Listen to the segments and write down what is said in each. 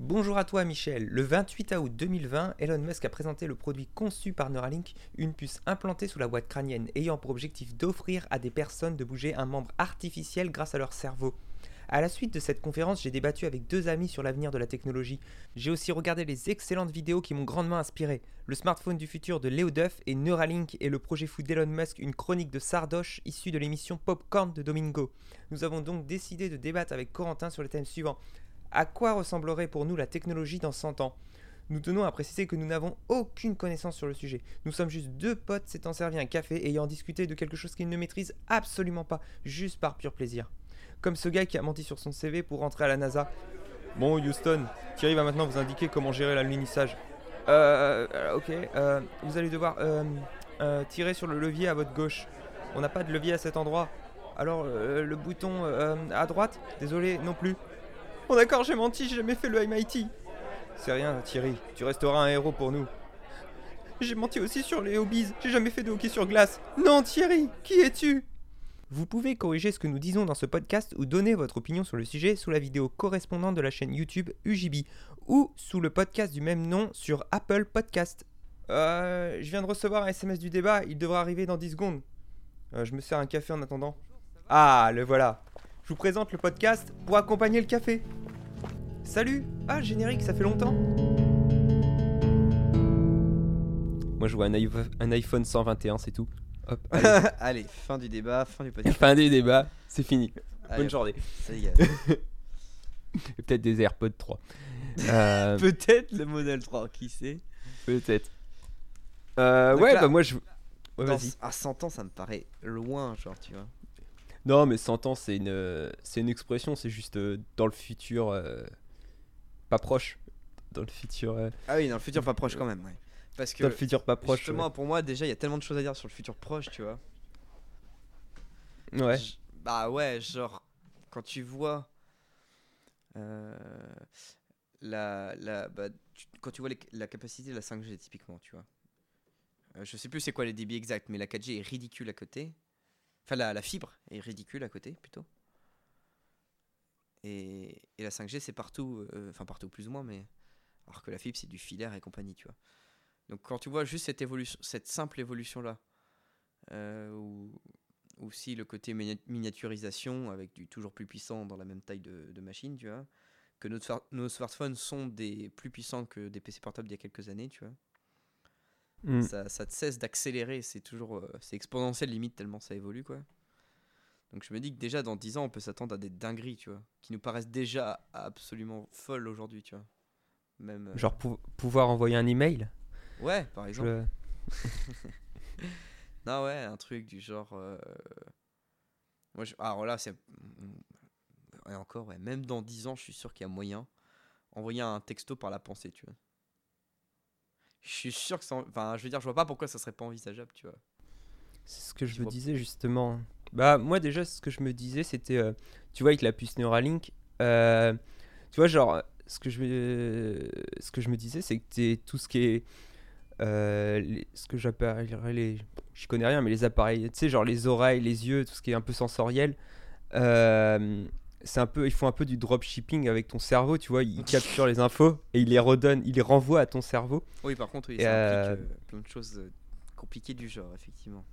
Bonjour à toi Michel. Le 28 août 2020, Elon Musk a présenté le produit conçu par Neuralink, une puce implantée sous la boîte crânienne ayant pour objectif d'offrir à des personnes de bouger un membre artificiel grâce à leur cerveau. À la suite de cette conférence, j'ai débattu avec deux amis sur l'avenir de la technologie. J'ai aussi regardé les excellentes vidéos qui m'ont grandement inspiré. Le smartphone du futur de Léo Duff et Neuralink et le projet fou d'Elon Musk, une chronique de Sardoche issue de l'émission Popcorn de Domingo. Nous avons donc décidé de débattre avec Corentin sur le thème suivant. À quoi ressemblerait pour nous la technologie dans 100 ans? Nous tenons à préciser que nous n'avons aucune connaissance sur le sujet. Nous sommes juste deux potes s'étant servi un café ayant discuté de quelque chose qu'ils ne maîtrisent absolument pas, juste par pur plaisir. Comme ce gars qui a menti sur son CV pour rentrer à la NASA. Bon, Houston, Thierry va maintenant vous indiquer comment gérer l'alunissage. Euh, ok, euh, vous allez devoir euh, euh, tirer sur le levier à votre gauche. On n'a pas de levier à cet endroit. Alors, euh, le bouton à droite? Désolé, non plus. Bon d'accord, j'ai menti, j'ai jamais fait le MIT. C'est rien, Thierry, tu resteras un héros pour nous. J'ai menti aussi sur les hobbies, j'ai jamais fait de hockey sur glace. Non, Thierry, qui es-tu? Vous pouvez corriger ce que nous disons dans ce podcast ou donner votre opinion sur le sujet sous la vidéo correspondante de la chaîne YouTube UJB ou sous le podcast du même nom sur Apple Podcast. Euh, je viens de recevoir un SMS du débat, il devra arriver dans 10 secondes. Euh, je me sers un café en attendant. Ah, le voilà. Je vous présente le podcast pour accompagner le café. Salut Ah, générique, ça fait longtemps Moi, je vois un, iPhone- un iPhone 121, c'est tout. Hop, allez. Allez, fin du débat, fin du podcast. fin des débats, c'est fini. Allez, Bonne journée. Et peut-être des AirPods 3. Euh, Peut-être le modèle 3, qui sait peut-être. Euh, ouais, là, bah moi, je... Ouais, vas-y. À 100 ans, ça me paraît loin, genre, tu vois. Non, mais 100 ans, c'est une, euh, c'est une expression, c'est juste euh, dans le futur, euh, pas proche. Dans le futur, euh, Ah oui, dans le futur pas proche quand même, ouais. Parce que dans le futur pas proche. justement, pour moi, déjà, il y a tellement de choses à dire sur le futur proche, tu vois. ouais. Bah ouais, genre, quand tu vois euh, la, la, bah, tu- quand tu vois les- la capacité de la 5G, typiquement, tu vois. Je sais plus c'est quoi les débits exacts, mais la 4G est ridicule à côté. Enfin, la, fibre est ridicule à côté, plutôt. Et, et la 5G, c'est partout, euh, enfin partout plus ou moins, mais alors que la fibre, c'est du filaire et compagnie, tu vois. Donc quand tu vois juste cette évolution, cette simple évolution-là, euh, où, aussi le côté mini- miniaturisation avec du toujours plus puissant dans la même taille de, machine, tu vois. Que nos, nos smartphones sont des plus puissants que des PC portables d'il y a quelques années, tu vois. Mm. Ça, ça cesse d'accélérer, c'est toujours euh, c'est exponentiel limite tellement ça évolue, quoi. Donc je me dis que déjà dans 10 ans, on peut s'attendre à des dingueries, tu vois, qui nous paraissent déjà absolument folles aujourd'hui, tu vois. Même euh, Genre pou- pouvoir envoyer un email? ouais, par je exemple. le- Non, ouais, un truc du genre. euh, Moi, je... Alors là, c'est. Et encore, ouais, même dans 10 ans, je suis sûr qu'il y a moyen. Envoyer un texto par la pensée, tu vois. Je suis sûr que ça. Enfin, je veux dire, je vois pas pourquoi ça serait pas envisageable, tu vois. C'est ce que je Tu me vois- disais justement. Bah moi déjà ce que je me disais c'était, euh, tu vois avec la puce Neuralink, euh, tu vois genre ce que je me, ce que je me disais c'est que t'es- tout ce qui est, euh, les- ce que j'appellerais les, je connais rien mais les appareils, tu sais genre les oreilles, les yeux, tout ce qui est un peu sensoriel, euh, c'est un peu, ils font un peu du dropshipping avec ton cerveau, tu vois, ils capturent les infos et ils les redonnent, ils les renvoient à ton cerveau. Oui, par contre, oui, ça euh, implique euh, plein de choses euh, compliquées du genre, effectivement.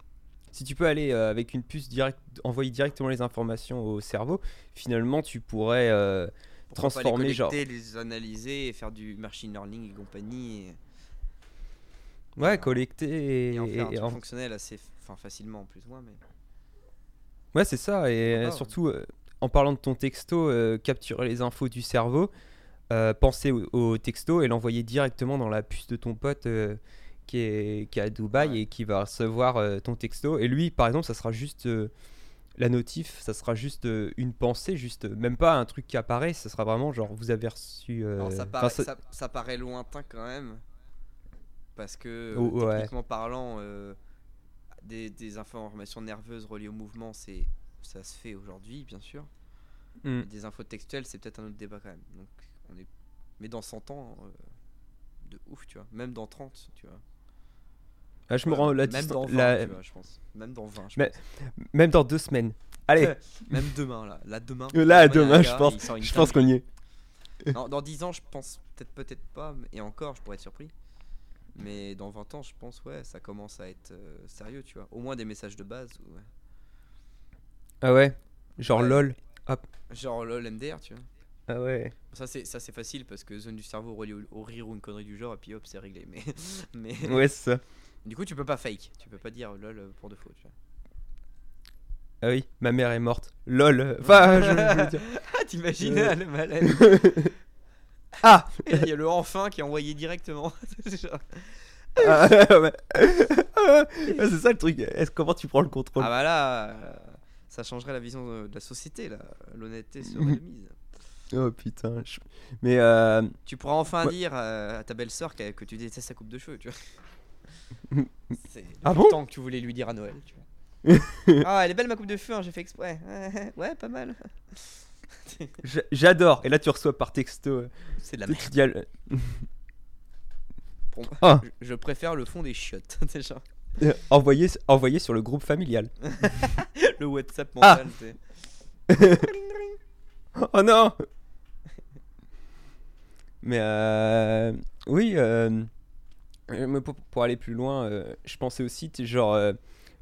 Si tu peux aller euh, avec une puce direct, envoyer directement les informations au cerveau, finalement tu pourrais euh, Pourquoi pas transformer, les genre- collecter, les analyser et faire du machine learning et compagnie. Et, ouais, collecter et, et en faire un truc en- fonctionnel assez enfin, facilement, plus ou moins. Mais... ouais c'est ça et euh, surtout euh, en parlant de ton texto, euh, capturer les infos du cerveau, euh, penser au, au texto et l'envoyer directement dans la puce de ton pote euh, qui est qui est à Dubaï Ouais. et qui va recevoir euh, ton texto et lui par exemple ça sera juste euh, la notif, ça sera juste une pensée, juste même pas un truc qui apparaît, ça sera vraiment genre vous avez reçu. ça, paraît, ça- ça, ça paraît lointain quand même. Parce que, Oh, ouais. techniquement parlant, des, des informations nerveuses reliées au mouvement, c'est, ça se fait aujourd'hui, bien sûr. Mais des infos textuelles, c'est peut-être un autre débat quand même. Donc, on est... Mais dans 100 ans, euh, de ouf, tu vois. Même dans 30, tu vois. Ah, je me rends la Même dans 20, la- tu vois, je pense. Même dans 20, je Mais- pense. Même dans deux semaines. Allez, Même demain, là. Là, demain. là, a un demain, je gars, pense, je pense qu'on y est. Non, dans 10 ans, je pense peut-être peut-être pas, et encore, je pourrais être surpris. Mais dans 20 ans, je pense, ouais, ça commence à être euh, sérieux, tu vois. Au moins des messages de base. ouais. Ah ouais Genre Ouais. lol. Genre lol MDR, tu vois. Ah ouais. Ça, c'est ça, c'est facile parce que zone du cerveau reliée au, au rire ou une connerie du genre, et puis hop, c'est réglé. Mais, mais Ouais, c'est ça. du coup, tu peux pas fake. Tu peux pas dire lol euh, pour de faux, tu vois. Ah oui, ma mère est morte. Lol. Enfin, je, je veux dire. Ah, t'imagines Euh. le malaise Ah Il y a le enfin qui est envoyé directement. C'est genre- Ah, ouais. Ah, C'est ça le truc. Est-ce comment tu prends le contrôle? Ah bah là, euh, ça changerait la vision de, de la société, là. L'honnêteté serait de mise. Oh putain. je- Mais euh, Tu pourras enfin Ouais. dire euh, à ta belle-sœur que, que tu détestes sa coupe de cheveux, tu vois. C'est Ah le bon temps que tu voulais lui dire à Noël, tu vois. ah, elle est belle ma coupe de cheveux, hein, j'ai fait exprès. ouais, pas mal. j'a- j'adore. Et là, tu reçois par texto. euh, C'est de la merde. pour moi. Ah. Je, je préfère le fond des chiottes, déjà. Euh, envoyé, envoyé sur le groupe familial. Le WhatsApp Ah. mental, c'est. Oh non Mais euh, oui, euh, mais pour, pour aller plus loin, euh, je pensais aussi, genre, euh,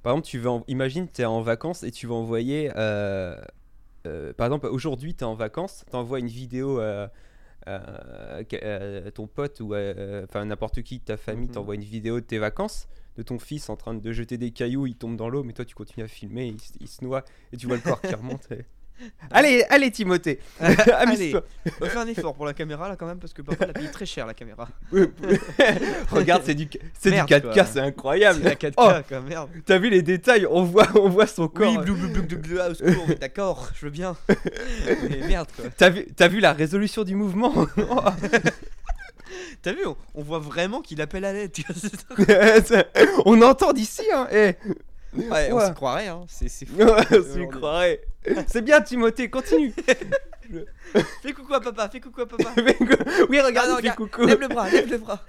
par exemple, tu en- imagine, tu es en vacances et tu vas envoyer, par exemple, aujourd'hui, tu es en vacances, tu envoies une vidéo euh, euh, ton pote ou euh, enfin n'importe qui de ta famille Mhm. t'envoie une vidéo de tes vacances de ton fils en train de jeter des cailloux, il tombe dans l'eau, mais toi tu continues à filmer, il, se noie et tu vois le corps qui remonte. et- Allez, allez Timothée, Allez, on va faire un effort pour la caméra là quand même parce que papa l'a payé très cher la caméra. Regarde, c'est du, c'est du Merde, 4K, quoi. c'est incroyable. C'est la 4K Oh, quoi, merde. t'as vu les détails On voit, on voit son corps. Oui, blou blou blou blou blou, ah, d'accord, je veux bien. Mais merde quoi. T'as vu, t'as vu la résolution du mouvement? T'as vu, on, on voit vraiment qu'il appelle à l'aide. On entend d'ici, hein eh. Ouais, on s'y croirait, hein. C'est fou. Ouais, tu Aujourd'hui. C'est bien Timothée, continue. Fais coucou à papa, fais coucou à papa. oui, regarde, Ah non, fait regarde, coucou. Lève le bras, lève le bras.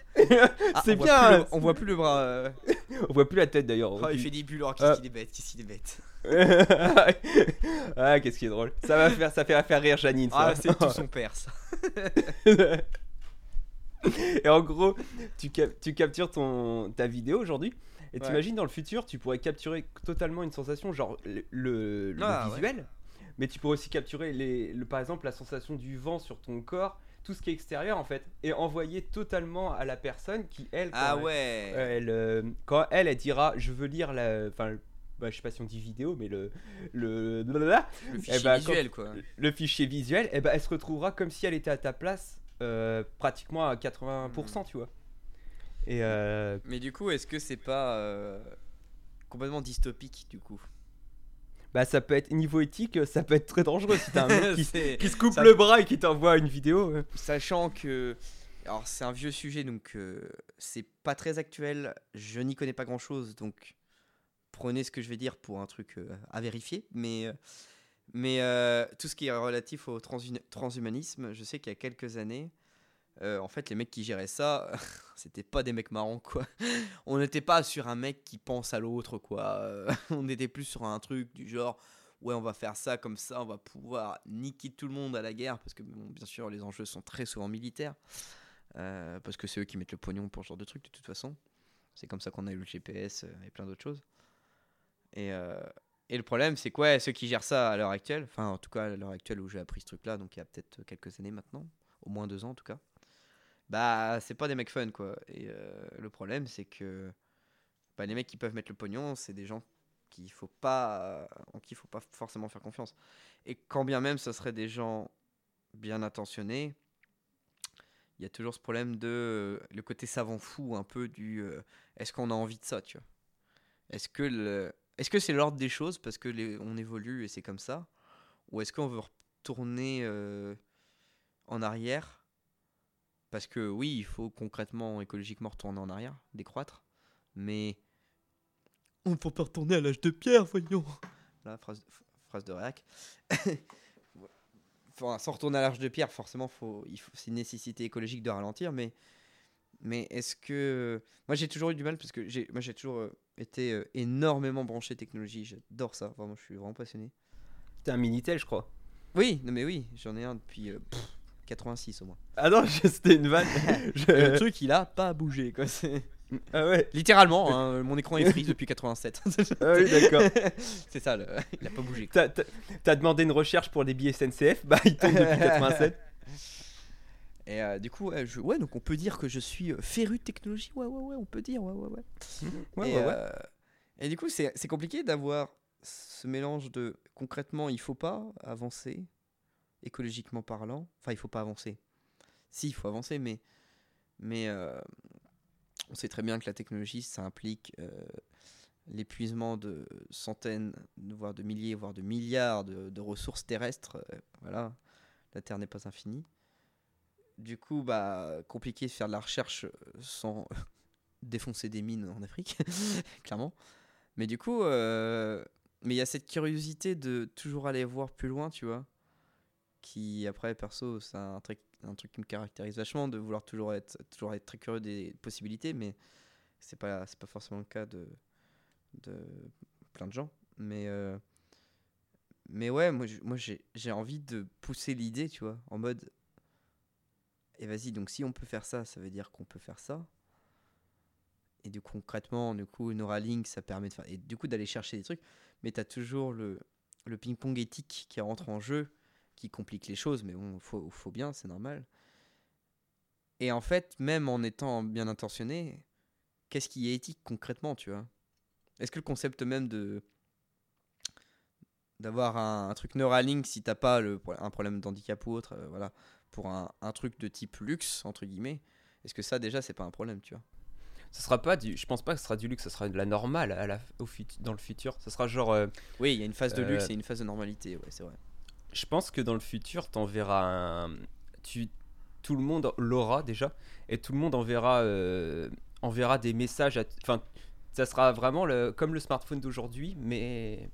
Ah, C'est on voit bien, plus le- on voit plus le bras. euh. On voit plus la tête d'ailleurs. Oh, il fait des bulles, oh, Ah. qu'est-ce qu'il est bête, qu'est-ce qu'il est bête. ah, qu'est-ce qui est drôle. Ça va faire, ça fait faire rire Janine. Ça. Ah, c'est tout son père ça. et en gros, tu, cap- tu captures ton, ta vidéo aujourd'hui. Et Ouais. t'imagines dans le futur, tu pourrais capturer totalement une sensation, genre le, le- le Ah, ouais. visuel, mais tu pourrais aussi capturer, les, le, par exemple, la sensation du vent sur ton corps, tout ce qui est extérieur en fait, et envoyer totalement à la personne qui, elle, quand Ah elle- ouais. elle, euh, quand elle, elle dira, je veux lire la. Enfin, bah, je sais pas si on dit vidéo, mais le. Le, blablabla, Le fichier bah, visuel quoi. le fichier visuel, et ben elle se retrouvera comme si elle était à ta place, euh, pratiquement à 80%, Hmm. tu vois. Et euh, Mais du coup, est-ce que c'est pas euh, complètement dystopique du coup? Bah, ça peut être, niveau éthique, ça peut être très dangereux si t'as un mec qui, se coupe ça- le bras et qui t'envoie une vidéo. euh. Sachant que. Alors, c'est un vieux sujet donc euh, c'est pas très actuel. Je n'y connais pas grand chose donc prenez ce que je vais dire pour un truc euh, à vérifier. Mais, mais tout ce qui est relatif au transhum- transhumanisme, je sais qu'il y a quelques années, euh, en fait, les mecs qui géraient ça, c'était pas des mecs marrants quoi. On n'était pas sur un mec qui pense à l'autre quoi. Euh, on était plus sur un truc du genre. Ouais, on va faire ça comme ça, on va pouvoir niquer tout le monde à la guerre, parce que bon, bien sûr, les enjeux sont très souvent militaires, euh, parce que c'est eux qui mettent le pognon pour ce genre de truc de toute façon. C'est comme ça qu'on a eu le GPS et plein d'autres choses. Et, et le problème, c'est quoi ceux qui gèrent ça à l'heure actuelle, enfin en tout cas à l'heure actuelle où j'ai appris ce truc-là, donc il y a peut-être quelques années maintenant, au moins deux ans en tout cas, bah c'est pas des mecs fun quoi. Et euh, le problème, c'est que bah, les mecs qui peuvent mettre le pognon, c'est des gens qu'il faut pas, en qui il faut pas forcément faire confiance. Et quand bien même ce serait des gens bien intentionnés, il y a toujours ce problème de le côté savant fou un peu du euh, est-ce qu'on a envie de ça, tu vois? Est-ce que est-ce que c'est l'ordre des choses parce que on évolue et c'est comme ça? Ou est-ce qu'on veut retourner euh, en arrière parce que oui, il faut concrètement écologiquement retourner en arrière, décroître, mais on ne faut pas retourner à l'âge de pierre, voyons. Là, phrase, f- phrase de réac. Enfin, sans retourner à l'âge de pierre, forcément, faut, il faut, c'est une nécessité écologique de ralentir, mais, mais est-ce que. Moi, j'ai toujours eu du mal parce que j'ai, moi, j'ai toujours euh, été euh, énormément branché technologie. J'adore ça, vraiment, je suis vraiment passionné. T'es un Minitel, je crois. Oui, non, mais oui, j'en ai un depuis. euh, pff, 86 au moins. Ah non, c'était une vanne. Je- Le truc, il a pas bougé, quoi. Ah ouais. Littéralement, hein, mon écran est freeze depuis 87. Ah oui, d'accord. c'est ça, le- il a pas bougé. T'as- demandé une recherche pour des billets SNCF, bah il tombe depuis 87. Et euh, du coup, ouais, je- ouais, donc on peut dire que je suis euh, féru de technologie. Ouais, ouais, ouais, on peut dire, ouais, ouais, ouais. Ouais, et, ouais, ouais. euh, et du coup, c'est c'est compliqué d'avoir ce mélange de concrètement, il faut pas avancer, écologiquement parlant. Enfin, il faut pas avancer. Si, il faut avancer, mais, mais euh, on sait très bien que la technologie, ça implique euh, l'épuisement de centaines, voire de milliers, voire de milliards de, ressources terrestres. Euh, voilà, la Terre n'est pas infinie. Du coup, bah, compliqué de faire de la recherche sans défoncer des mines en Afrique, clairement. Mais du coup, mais il y a cette curiosité de toujours aller voir plus loin, tu vois. Qui, après, perso, c'est un truc, un truc qui me caractérise vachement, de vouloir toujours être, toujours être très curieux des possibilités, mais c'est pas, c'est pas forcément le cas de, de plein de gens. Mais, euh, mais ouais, moi, moi j'ai, j'ai envie de pousser l'idée, tu vois, en mode. Et vas-y, donc si on peut faire ça, ça veut dire qu'on peut faire ça. Et du coup, concrètement, du coup, Neuralink, ça permet de faire. Et du coup, d'aller chercher des trucs. Mais tu as toujours le, le ping-pong éthique qui rentre en jeu, qui complique les choses. Mais bon, faut, faut bien, c'est normal. Et en fait, même en étant bien intentionné, qu'est-ce qui est éthique concrètement, tu vois? Est-ce que le concept même de d'avoir un, un truc Neuralink si t'as pas le, un problème d'handicap ou autre, euh, voilà, pour un, un truc de type luxe entre guillemets, est-ce que ça déjà c'est pas un problème, tu vois? Ce sera pas du, je pense pas que ce sera du luxe, ce sera de la normale à la, au fut- dans le futur. Ce sera genre, euh, Oui, il y a une phase de luxe Euh, et une phase de normalité, ouais, c'est vrai. Je pense que dans le futur, t'enverras un, tu, tout le monde l'aura déjà, et tout le monde enverra, euh, enverra des messages. à- Enfin, ça sera vraiment le, comme le smartphone d'aujourd'hui, mais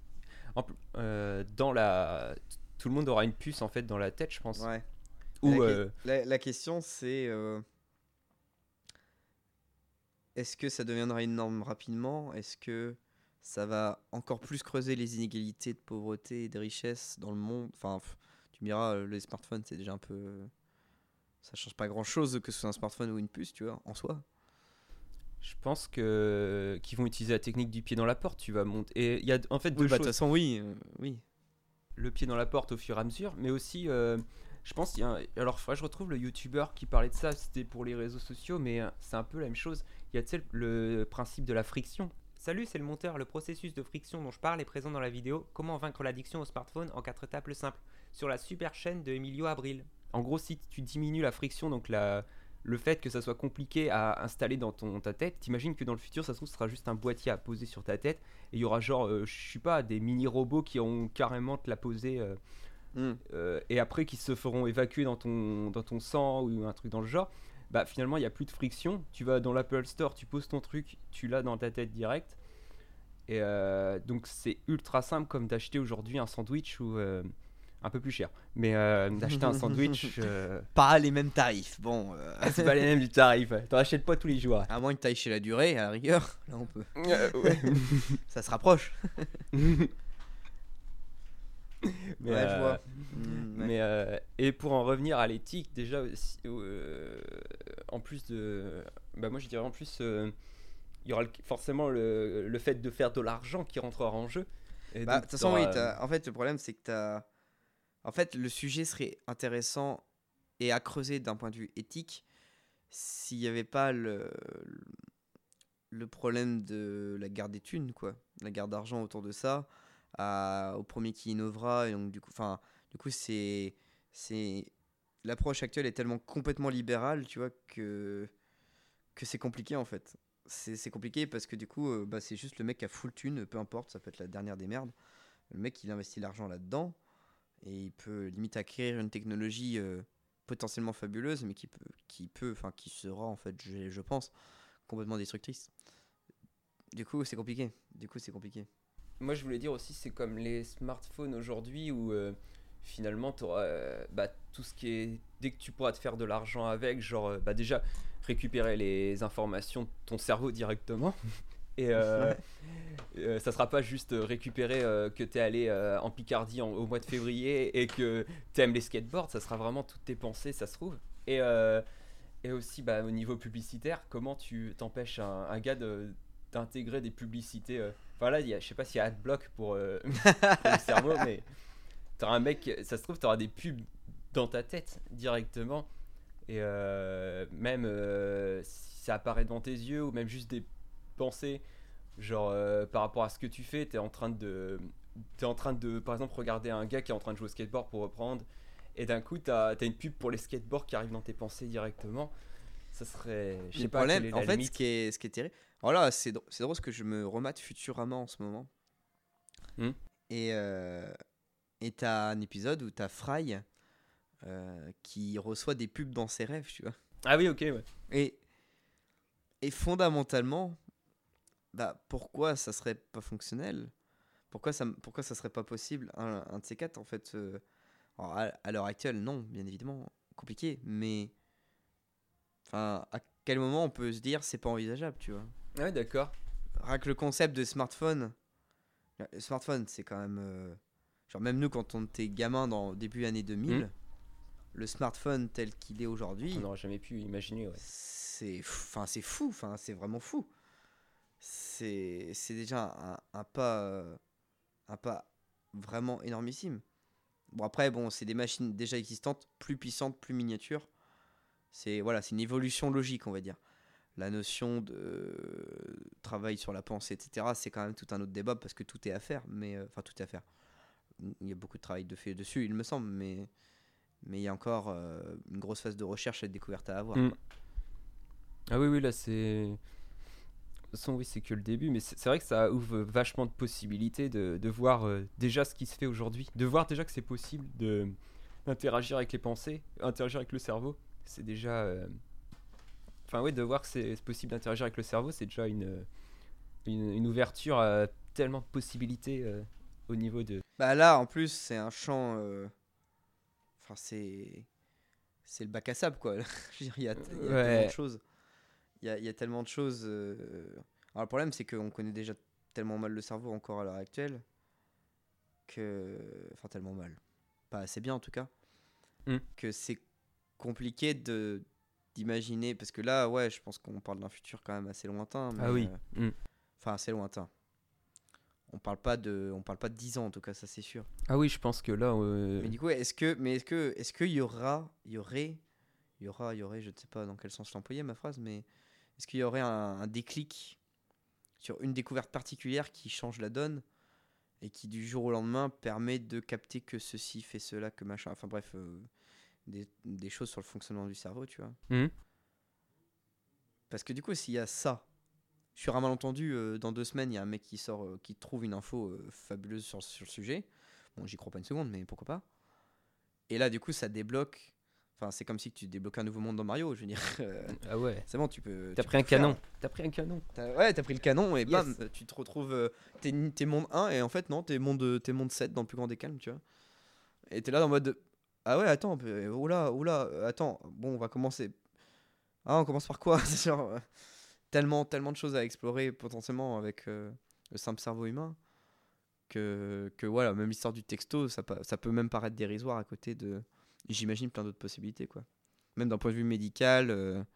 en euh, dans la, tout le monde aura une puce en fait dans la tête, je pense. Ouais. Ou la, euh, la- la question c'est est-ce que ça deviendra une norme rapidement? Est-ce que ça va encore plus creuser les inégalités de pauvreté et de richesse dans le monde Enfin, tu me diras, euh, les smartphones c'est déjà un peu. Ça change pas grand chose que ce soit un smartphone ou une puce, tu vois, en soi. je pense que qu'ils vont utiliser la technique du pied dans la porte. Tu vas monter. Et il y a en fait deux Oui, bah, de toute choses. façon, oui. euh, oui. le pied dans la porte au fur et à mesure, mais aussi, euh, je pense, y a un- alors je retrouve le youtubeur qui parlait de ça, c'était pour les réseaux sociaux, mais euh, c'est un peu la même chose. Il y a le principe de la friction. Salut, c'est le monteur. Le processus de friction dont je parle est présent dans la vidéo Comment vaincre l'addiction au smartphone en quatre étapes simples sur la super chaîne de Emilio Abril. En gros, si tu diminues la friction, donc la, le fait que ça soit compliqué à installer dans ton, ta tête, t'imagines que dans le futur, ça se trouve, ce sera juste un boîtier à poser sur ta tête et il y aura genre, euh, je sais pas, des mini robots qui ont carrément te la poser euh, Hmm. euh, et après qui se feront évacuer dans ton, dans ton sang ou un truc dans le genre, bah finalement il n'y a plus de friction. Tu vas dans l'Apple Store, tu poses ton truc, tu l'as dans ta tête direct. Et euh, donc c'est ultra simple comme d'acheter aujourd'hui un sandwich ou euh, un peu plus cher. Mais euh, d'acheter un sandwich, Pas les mêmes tarifs. Bon, c'est pas les mêmes du tarif. T'en achètes pas tous les jours. à moins que tu ailles chez la durée, à la rigueur, là on peut. Ouais. Ça se rapproche. mais, ouais, je euh, vois. Hmm, ouais. Mais euh, et pour en revenir à l'éthique, déjà, aussi, euh, en plus de, bah moi je dirais en plus, euh, il y aura le- forcément le, le fait de faire de l'argent qui rentrera en jeu. Bah, de toute façon, oui. En fait, le problème, c'est que t'as. En fait, le sujet serait intéressant et à creuser d'un point de vue éthique s'il n'y avait pas le, le problème de la guerre des thunes, quoi. La guerre d'argent autour de ça, au premier qui innovera. Et donc, du coup, du coup, c'est. c'est L'approche actuelle est tellement complètement libérale, tu vois, que, que c'est compliqué en fait. C'est c'est compliqué parce que du coup, euh, bah, c'est juste le mec qui a full thune, peu importe, ça peut être la dernière des merdes. Le mec, il investit l'argent là-dedans et il peut limite acquérir une technologie euh, potentiellement fabuleuse, mais qui peut, qui peut, enfin, qui sera en fait, je, je pense, complètement destructrice. Du coup, c'est compliqué. Du coup, c'est compliqué. Moi je voulais dire aussi, c'est comme les smartphones aujourd'hui où euh, finalement t'auras, euh, bah, tout ce qui est, dès que tu pourras te faire de l'argent avec, genre euh, bah déjà récupérer les informations de ton cerveau directement. Et euh, euh, ça sera pas juste récupérer euh, que t'es allé euh, en Picardie en- au mois de février et que t'aimes les skateboards. Ça sera vraiment toutes tes pensées, ça se trouve. Et, euh, et aussi, bah, au niveau publicitaire, comment tu t'empêches un, un gars de- d'intégrer des publicités euh, Enfin là, il y a- je sais pas s'il y a Adblock pour, euh, pour le cerveau, mais t'auras un mec, ça se trouve, t'auras des pubs dans ta tête directement. Et euh, même euh, si ça apparaît devant tes yeux, ou même juste des pensées, genre par rapport à ce que tu fais, t'es en train de. T'es en train de, par exemple, regarder un gars qui est en train de jouer au skateboard pour reprendre, et d'un coup, t'as as une pub pour les skateboards qui arrive dans tes pensées directement. Ça serait. Je sais pas problème, en fait, ce qui est, ce qui est terrible. Alors là, c'est dr- c'est drôle parce que je me remate Futurama en ce moment. Hmm. Et euh, et t'as un épisode où t'as Fry euh, qui reçoit des pubs dans ses rêves, tu vois. Ah oui, ok, ouais. Et, et fondamentalement, bah, pourquoi ça serait pas fonctionnel? Pourquoi ça, pourquoi ça serait pas possible? Un, un de ces quatre, en fait euh, alors, à, à l'heure actuelle, non, bien évidemment, compliqué, mais. Enfin, à quel moment on peut se dire c'est pas envisageable, tu vois? Ouais, d'accord. Rien que le concept de smartphone. Le smartphone, c'est quand même. euh, genre, même nous, quand on était gamin dans début année 2000, Hmm. le smartphone tel qu'il est aujourd'hui, On n'aurait jamais pu imaginer, ouais. c'est enfin c'est fou enfin c'est vraiment fou c'est c'est déjà un, un pas euh, un pas vraiment énormissime bon après bon c'est des machines déjà existantes plus puissantes plus miniatures c'est voilà c'est une évolution logique on va dire la notion de euh, travail sur la pensée etc c'est quand même tout un autre débat parce que tout est à faire mais euh, enfin tout est à faire il y a beaucoup de travail de fait dessus il me semble mais mais il y a encore euh, une grosse phase de recherche et de découverte à avoir Mm. Ah oui, oui, là c'est. De toute façon, oui, c'est que le début, mais c'est vrai que ça ouvre vachement de possibilités de, de voir euh, déjà ce qui se fait aujourd'hui, de voir déjà que c'est possible d'interagir avec les pensées, interagir avec le cerveau. C'est déjà. euh, Enfin, oui, de voir que c'est possible d'interagir avec le cerveau, c'est déjà une, une, une ouverture à tellement de possibilités euh, au niveau de. Bah là, en plus, c'est un champ. euh, Enfin, c'est. C'est le bac à sable, quoi. Il y a, il y a tellement Ouais. de choses. Il y y a tellement de choses. Alors, le problème, c'est qu'on connaît déjà tellement mal le cerveau encore à l'heure actuelle. Que. Enfin, tellement mal. Pas assez bien, en tout cas. Mm. Que c'est compliqué de d'imaginer. Parce que là, ouais, je pense qu'on parle d'un futur quand même assez lointain. Ah oui. euh, Mm. Enfin, assez lointain. On parle pas de, on parle pas de 10 ans en tout cas, ça c'est sûr. Ah oui, je pense que là. euh, Mais du coup, est-ce que, mais est-ce que, est-ce qu'il y aura, il y aurait, il y aura, il y aurait, je ne sais pas dans quel sens l'employer ma phrase, mais est-ce qu'il y aurait un, un déclic sur une découverte particulière qui change la donne et qui du jour au lendemain permet de capter que ceci fait cela, que machin, enfin bref, euh, des, des choses sur le fonctionnement du cerveau, tu vois. Mhm. Parce que du coup, s'il y a ça, sur un malentendu, euh, dans deux semaines, il y a un mec qui sort, euh, qui trouve une info euh, fabuleuse sur, sur le sujet. Bon, j'y crois pas une seconde, mais pourquoi pas. Et là, du coup, ça débloque. Enfin, c'est comme si tu débloquais un nouveau monde dans Mario, je veux dire. Euh, Ah ouais. c'est bon, tu peux. T'as pris un canon. T'as pris un canon. Ouais, t'as pris le canon et bam, Yes. tu te retrouves. t'es, monde 1 et en fait, non, t'es monde, t'es monde 7 dans le plus grand des calmes, tu vois. Et t'es là dans mode. Ah ouais, attends, euh, oula, oula, euh, attends, bon, on va commencer. Ah, on commence par quoi? C'est genre. euh, tellement, tellement de choses à explorer potentiellement avec le simple cerveau humain que, voilà, même l'histoire du texto, ça, peut même paraître dérisoire à côté de. J'imagine plein d'autres possibilités, quoi. Même d'un point de vue médical.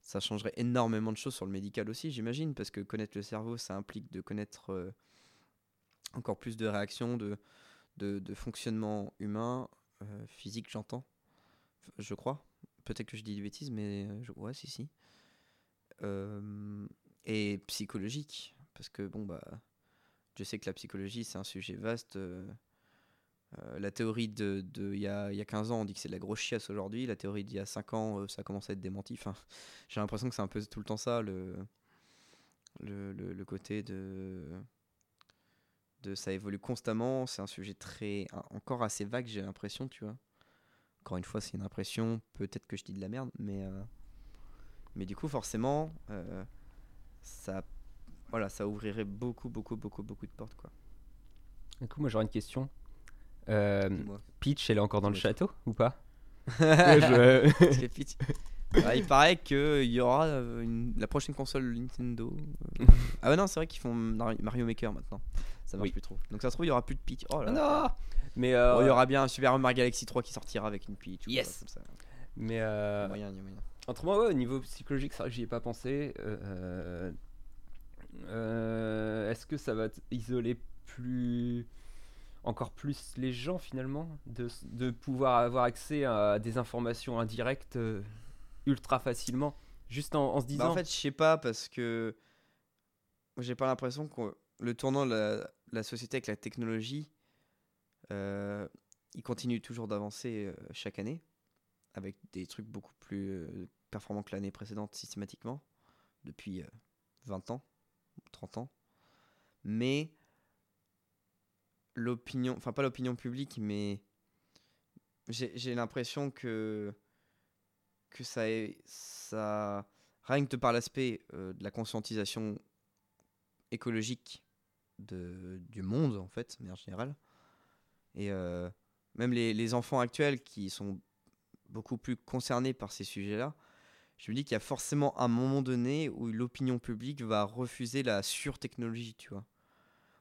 ça changerait énormément de choses sur le médical aussi, j'imagine, parce que connaître le cerveau, ça implique de connaître encore plus de réactions, de, de, de fonctionnement humain, euh, physique, j'entends, je crois. Peut-être que je dis des bêtises, mais euh, je... ouais, si, si. Euh, et psychologique, parce que bon, bah, je sais que la psychologie, c'est un sujet vaste. la théorie de, de y, a, y a 15 ans, on dit que c'est de la grosse chiasse aujourd'hui. La théorie d'il y a 5 ans, ça commence à être démenti. J'ai l'impression que c'est un peu tout le temps ça, le, le, le côté de, de ça évolue constamment. C'est un sujet très encore assez vague, j'ai l'impression, tu vois. Encore une fois, c'est une impression. Peut-être que je dis de la merde, mais euh, mais du coup, forcément, euh, ça voilà, ça ouvrirait beaucoup, beaucoup, beaucoup, beaucoup de portes, quoi. Du coup, moi j'aurais une question. Euh. Peach, elle est encore dans le château ou pas? Parce je- que Peach, Ah, il paraît qu'il y aura euh, une- la prochaine console Nintendo. ah ouais non, c'est vrai qu'ils font Mar- Mario Maker maintenant. Ça marche Oui. plus trop. Donc ça se trouve, il y aura plus de Peach. Oh là là. non Mais euh, Bon, il y aura bien un Super Mario Galaxy 3 qui sortira avec une ou Yes. quoi, comme ça. mais euh, moyen, moyen. Autrement, ouais, au niveau psychologique, c'est vrai que j'y ai pas pensé. Euh, euh, Est-ce que ça va isoler plus. encore plus les gens finalement de, de pouvoir avoir accès à des informations indirectes euh, ultra facilement Juste en, en se disant. Bah, en fait, je sais pas parce que moi, j'ai pas l'impression que le tournant de la, la société avec la technologie, euh, il continue toujours d'avancer euh, chaque année avec des trucs beaucoup plus euh, performants que l'année précédente systématiquement depuis euh, 20 ans, 30 ans. Mais l'opinion, enfin pas l'opinion publique, mais j'ai l'impression que ça est ça par l'aspect de la conscientisation écologique de, du monde en fait mais en général et euh, même les, les enfants actuels qui sont beaucoup plus concernés par ces sujets là je me dis qu'il y a forcément un moment donné où l'opinion publique va refuser la surtechnologie tu vois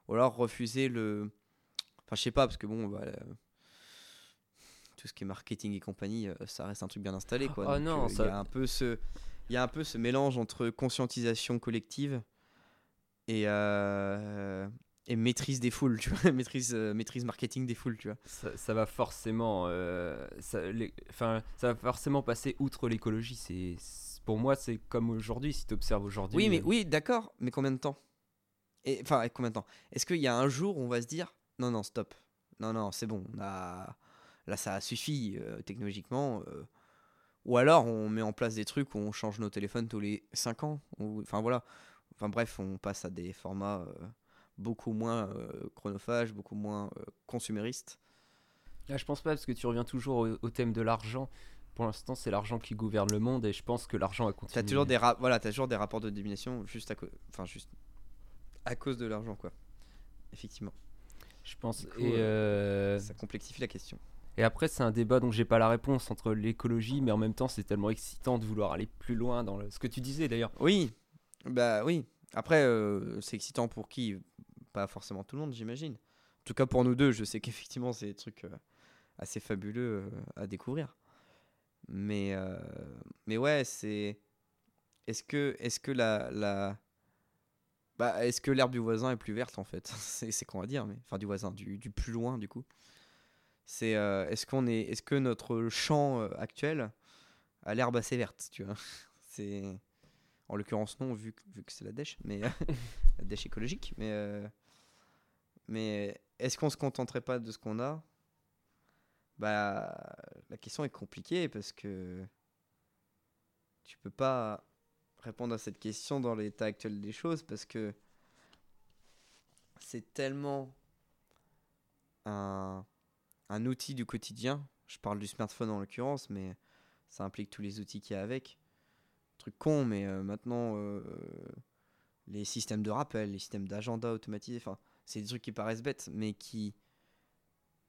ou alors refuser le enfin je sais pas parce que bon bah, euh, tout ce qui est marketing et compagnie, euh, ça reste un truc bien installé quoi. Donc, non, il ça- y a un peu ce il y a un peu ce mélange entre conscientisation collective et euh, et maîtrise des foules, tu vois, maîtrise euh, maîtrise marketing des foules, tu vois. ça, ça va forcément. euh, ça, les- ça va forcément passer outre l'écologie. C'est, pour moi, c'est comme aujourd'hui. Si tu observes aujourd'hui. Oui, mais oui, d'accord, mais combien de temps? Enfin, combien de temps? Est-ce qu'il y a un jour où on va se dire non non, stop. Non non, c'est bon, on a là ça suffit technologiquement ou alors on met en place des trucs où on change nos téléphones tous les 5 ans ou enfin voilà. Enfin bref, on passe à des formats euh, beaucoup moins euh, chronophages, beaucoup moins euh, consuméristes. Là, je pense pas parce que tu reviens toujours au, au thème de l'argent. Pour l'instant, c'est l'argent qui gouverne le monde et je pense que l'argent va continuer. T'as toujours des voilà, t'as toujours des rapports de domination juste à cause enfin juste à cause de l'argent quoi. Effectivement, Je pense. Coup, et, euh, ça complexifie la question. et après, c'est un débat dont j'ai pas la réponse entre l'écologie, mais en même temps, c'est tellement excitant de vouloir aller plus loin dans le... ce que tu disais d'ailleurs. Oui, bah oui. Après, euh, c'est excitant pour qui? Pas forcément tout le monde, j'imagine. En tout cas, pour nous deux, je sais qu'effectivement, c'est des trucs euh, assez fabuleux euh, à découvrir. Mais, mais ouais, c'est. Est-ce que, est que la. la... Bah, est-ce que l'herbe du voisin est plus verte en fait? C'est qu'on va dire, mais enfin du voisin, du, du plus loin du coup. C'est est-ce qu'on est, est-ce que notre champ actuel a l'herbe assez verte, tu vois? C'est en l'occurrence, non, vu que, vu que c'est la dèche, mais la dèche écologique. Mais, euh, mais est-ce qu'on se contenterait pas de ce qu'on a? Bah, la question est compliquée parce que tu peux pas répondre à cette question dans l'état actuel des choses parce que c'est tellement un, un outil du quotidien. Je parle du smartphone en l'occurrence, mais ça implique tous les outils qu'il y a avec truc con, mais euh, maintenant, euh, les systèmes de rappel, les systèmes d'agenda automatisés, enfin, c'est des trucs qui paraissent bêtes, mais qui.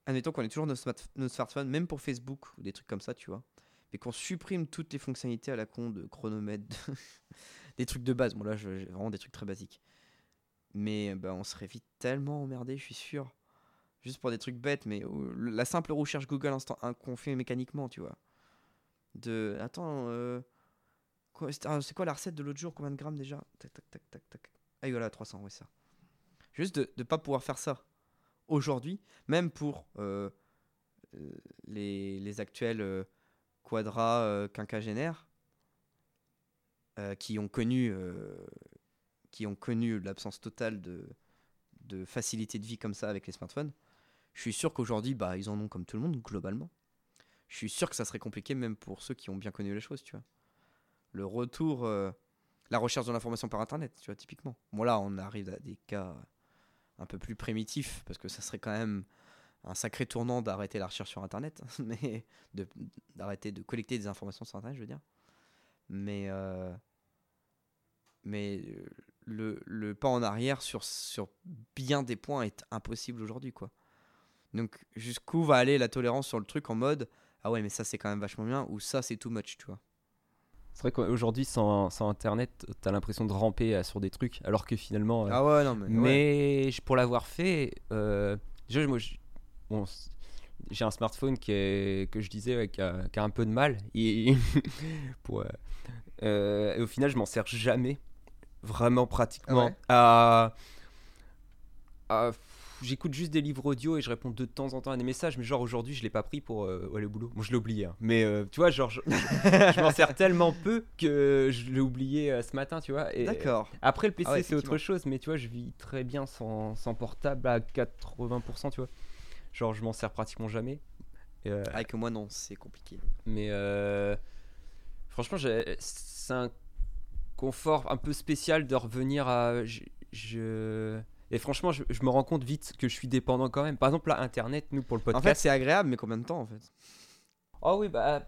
Admettons qu'on ait toujours nos, smart- smartphones, même pour Facebook ou des trucs comme ça, tu vois, mais qu'on supprime toutes les fonctionnalités à la con de chronomètre, des trucs de base. Bon, là, j'ai vraiment des trucs très basiques. Mais bah, on serait vite tellement emmerdé, je suis sûr. Juste pour des trucs bêtes, mais euh, la simple recherche Google instant qu'on fait mécaniquement, tu vois. De. Attends, euh, c'est quoi la recette de l'autre jour Combien de grammes déjà? Tac, tac, tac, tac, tac. Ah, voilà, 300, ouais, ça. Juste de ne pas pouvoir faire ça aujourd'hui, même pour euh, euh, les, actuels euh, quadras euh, quinquagénaires qui ont connu qui ont connu l'absence totale de, de facilité de vie comme ça avec les smartphones. Je suis sûr qu'aujourd'hui, bah, ils en ont comme tout le monde, globalement. Je suis sûr que ça serait compliqué même pour ceux qui ont bien connu les choses, tu vois le retour, euh, la recherche de l'information par Internet, tu vois, typiquement. Bon, là, on arrive à des cas un peu plus primitifs, parce que ça serait quand même un sacré tournant d'arrêter la recherche sur Internet, mais d'arrêter de, collecter des informations sur Internet, je veux dire. Mais, euh, mais euh, le, le pas en arrière sur, sur bien des points est impossible aujourd'hui, quoi. Donc, jusqu'où va aller la tolérance sur le truc en mode, ah ouais, mais ça, c'est quand même vachement bien, ou ça, c'est too much, tu vois. C'est vrai qu'aujourd'hui, sans, sans Internet, t'as l'impression de ramper euh, sur des trucs, alors que finalement. euh, Ah ouais, non, mais. mais pour l'avoir fait, euh, déjà, moi, je- bon, c- j'ai un smartphone qui est, que je disais ouais, qui, a, qui a un peu de mal. Et, pour, euh, et au final, je m'en sers jamais, vraiment pratiquement. Ah ouais à- à- J'écoute juste des livres audio et je réponds de temps en temps à des messages, mais genre aujourd'hui je l'ai pas pris pour euh, aller au boulot. Bon, je l'ai oublié, hein. mais euh, tu vois, genre je, je m'en sers tellement peu que je l'ai oublié euh, ce matin, tu vois. D'accord. après, le PC, Ah ouais, c'est autre chose, mais tu vois, je vis très bien sans, sans portable à 80%, tu vois. Genre, je m'en sers pratiquement jamais. Euh, Avec moi, non, c'est compliqué. mais franchement, c'est un confort un peu spécial de revenir à. je- je- Et franchement, je, je me rends compte vite que je suis dépendant quand même. Par exemple, là, Internet, nous, pour le En fait, podcast. c'est agréable, mais combien de temps en fait? Oh oui, bah.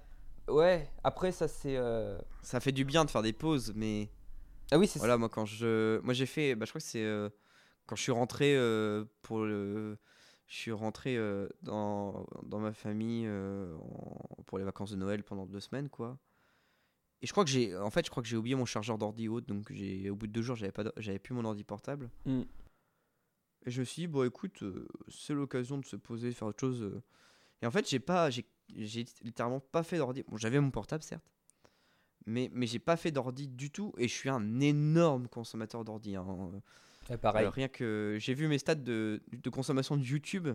Ouais, après, ça, c'est. euh, Ça fait du bien de faire des pauses, mais. Ah oui, c'est Voilà, moi quand je. Moi j'ai fait. Bah, je crois que c'est. euh, Quand je suis rentré euh, pour le. Je suis rentré dans, dans ma famille en- pour les vacances de Noël pendant deux semaines, quoi. Et je crois que j'ai. En fait, je crois que j'ai oublié mon chargeur d'ordi haute, donc j'ai au bout de deux jours, j'avais pas, j'avais plus mon ordi portable. Mm. Et je me suis dit, bon, écoute, euh, c'est l'occasion de se poser, faire autre chose. euh. Et en fait, j'ai pas. J'ai j'ai littéralement pas fait d'ordi. Bon, j'avais mon portable, certes. Mais, mais j'ai pas fait d'ordi du tout. Et je suis un énorme consommateur d'ordi. hein. Ouais, pareil. Euh, rien que. J'ai vu mes stats de, de consommation de YouTube.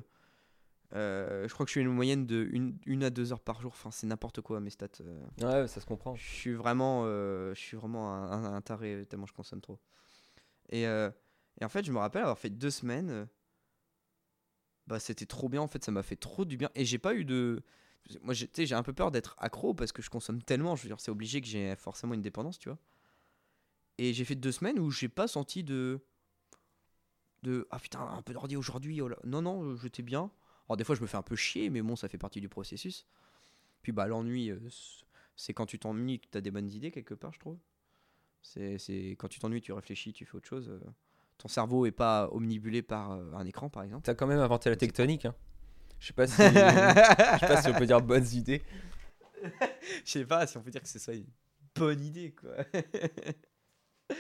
Euh, je crois que je suis à une moyenne de 1 à 2 heures par jour. Enfin, c'est n'importe quoi mes stats. euh. Ouais, ça se comprend. Je suis vraiment, euh, je suis vraiment un, un- un taré tellement je consomme trop. Et, euh, et en fait, je me rappelle avoir fait deux semaines. euh, bah, c'était trop bien. En fait, ça m'a fait trop du bien. Et j'ai pas eu de. Moi, tu j'ai un peu peur d'être accro parce que je consomme tellement. Je veux dire, c'est obligé que j'ai forcément une dépendance, tu vois. Et j'ai fait deux semaines où j'ai pas senti de. De. Ah putain, un peu d'ordi aujourd'hui. oh. Non, non, euh, j'étais bien. Alors, des fois, je me fais un peu chier, mais bon, ça fait partie du processus. Puis, bah, l'ennui, euh, c'est quand tu t'ennuies que tu as des bonnes idées quelque part, je trouve. C'est quand tu t'ennuies, tu réfléchis, tu fais autre chose. Euh, Ton cerveau est pas omnibulé par euh, un écran, par exemple. T'as quand même inventé la tectonique, hein. Je sais pas si. Je sais pas si on peut dire bonnes idées. Je sais pas si on peut dire que ce soit une bonne idée, quoi.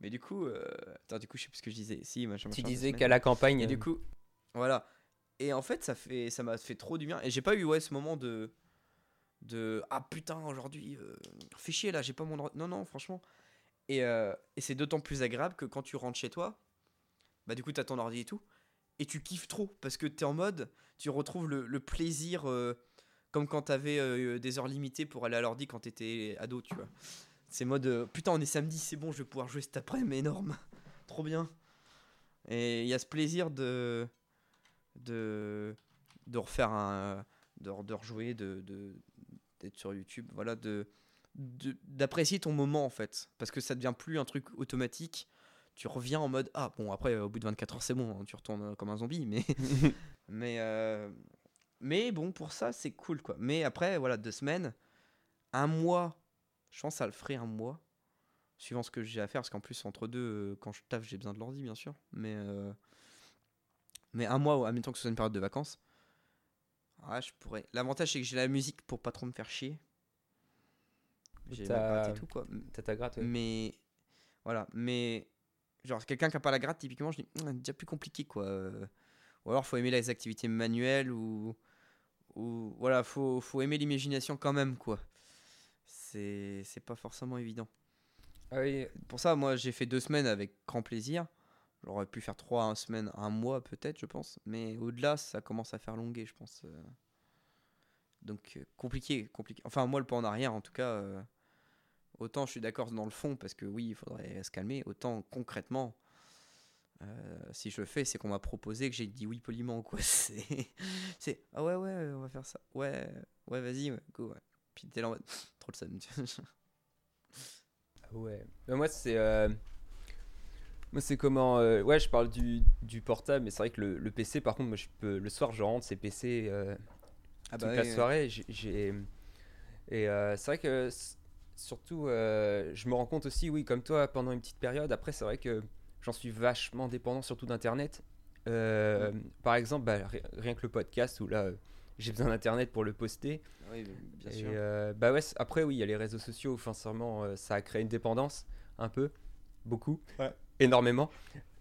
Mais du coup, euh, attends, du coup, je sais plus ce que je disais. Si, machin, Tu disais qu'à la campagne. Et du coup, voilà. Et en fait, ça fait, ça m'a fait trop du bien. Et j'ai pas eu ouais ce moment de, de ah putain aujourd'hui, euh, fais chier là, j'ai pas mon droit. Non non, franchement. Et, euh, et c'est d'autant plus agréable que quand tu rentres chez toi, bah du coup t'as ton ordi et tout, et tu kiffes trop parce que t'es en mode, tu retrouves le, plaisir euh, comme quand t'avais euh, des heures limitées pour aller à l'ordi quand t'étais ado, tu vois. C'est mode putain on est samedi, c'est bon, je vais pouvoir jouer cet après-midi énorme, trop bien. Et il y a ce plaisir de de de refaire un de, rejouer de d'être sur YouTube voilà de- d'apprécier ton moment en fait parce que ça devient plus un truc automatique tu reviens en mode ah bon après au bout de 24 heures c'est bon hein, tu retournes euh, comme un zombie mais mais euh, mais bon pour ça c'est cool quoi mais après voilà deux semaines un mois je pense que ça le ferait un mois suivant ce que j'ai à faire parce qu'en plus entre deux euh, quand je taffe j'ai besoin de l'ordi bien sûr mais euh, mais un mois, admettons que ce soit une période de vacances. Ouais, je pourrais. L'avantage, c'est que j'ai la musique pour pas trop me faire chier. J'ai ma gratte et tout, quoi. T'as ta gratte, ouais. Mais. Voilà. Mais. Genre, quelqu'un qui a pas la gratte, typiquement, je dis, c'est déjà plus compliqué, quoi. Euh, Ou alors, faut aimer les activités manuelles, ou. Ou. Voilà, faut, faut aimer l'imagination quand même, quoi. C'est c'est pas forcément évident. Ah oui, Pour ça, moi, j'ai fait deux semaines avec grand plaisir. J'aurais pu faire trois semaines, un mois peut-être, je pense. Mais au-delà, ça commence à faire longuer, je pense. euh. Donc, euh, compliqué, compliqué. Enfin, moi, le pas en arrière, en tout cas, euh, autant je suis d'accord dans le fond, parce que oui, il faudrait se calmer. Autant concrètement, euh, si je le fais, c'est qu'on m'a proposé que j'ai dit oui poliment, quoi. C'est, ah ouais, ouais, on va faire ça. Ouais, ouais, vas-y, ouais, go, ouais. Puis t'es là en mode, trop le seum. Ah Ouais. Mais moi, c'est. euh, Moi, c'est comment. euh, Ouais, je parle du, du portable, mais c'est vrai que le, le PC, par contre, moi, je peux... le soir, je rentre, c'est PC ah toute ouais, la soirée. j'ai-. Et c'est vrai que. Surtout, euh, je me rends compte aussi, oui, comme toi, pendant une petite période. Après, c'est vrai que j'en suis vachement dépendant, surtout d'Internet. Euh, Par exemple, bah, ri- rien que le podcast, où là, euh, j'ai besoin d'internet pour le poster. Oui, bien Et, sûr. euh, bah ouais, après oui, il y a les réseaux sociaux, sincèrement, ça a créé une dépendance, un peu, beaucoup, Ouais. énormément.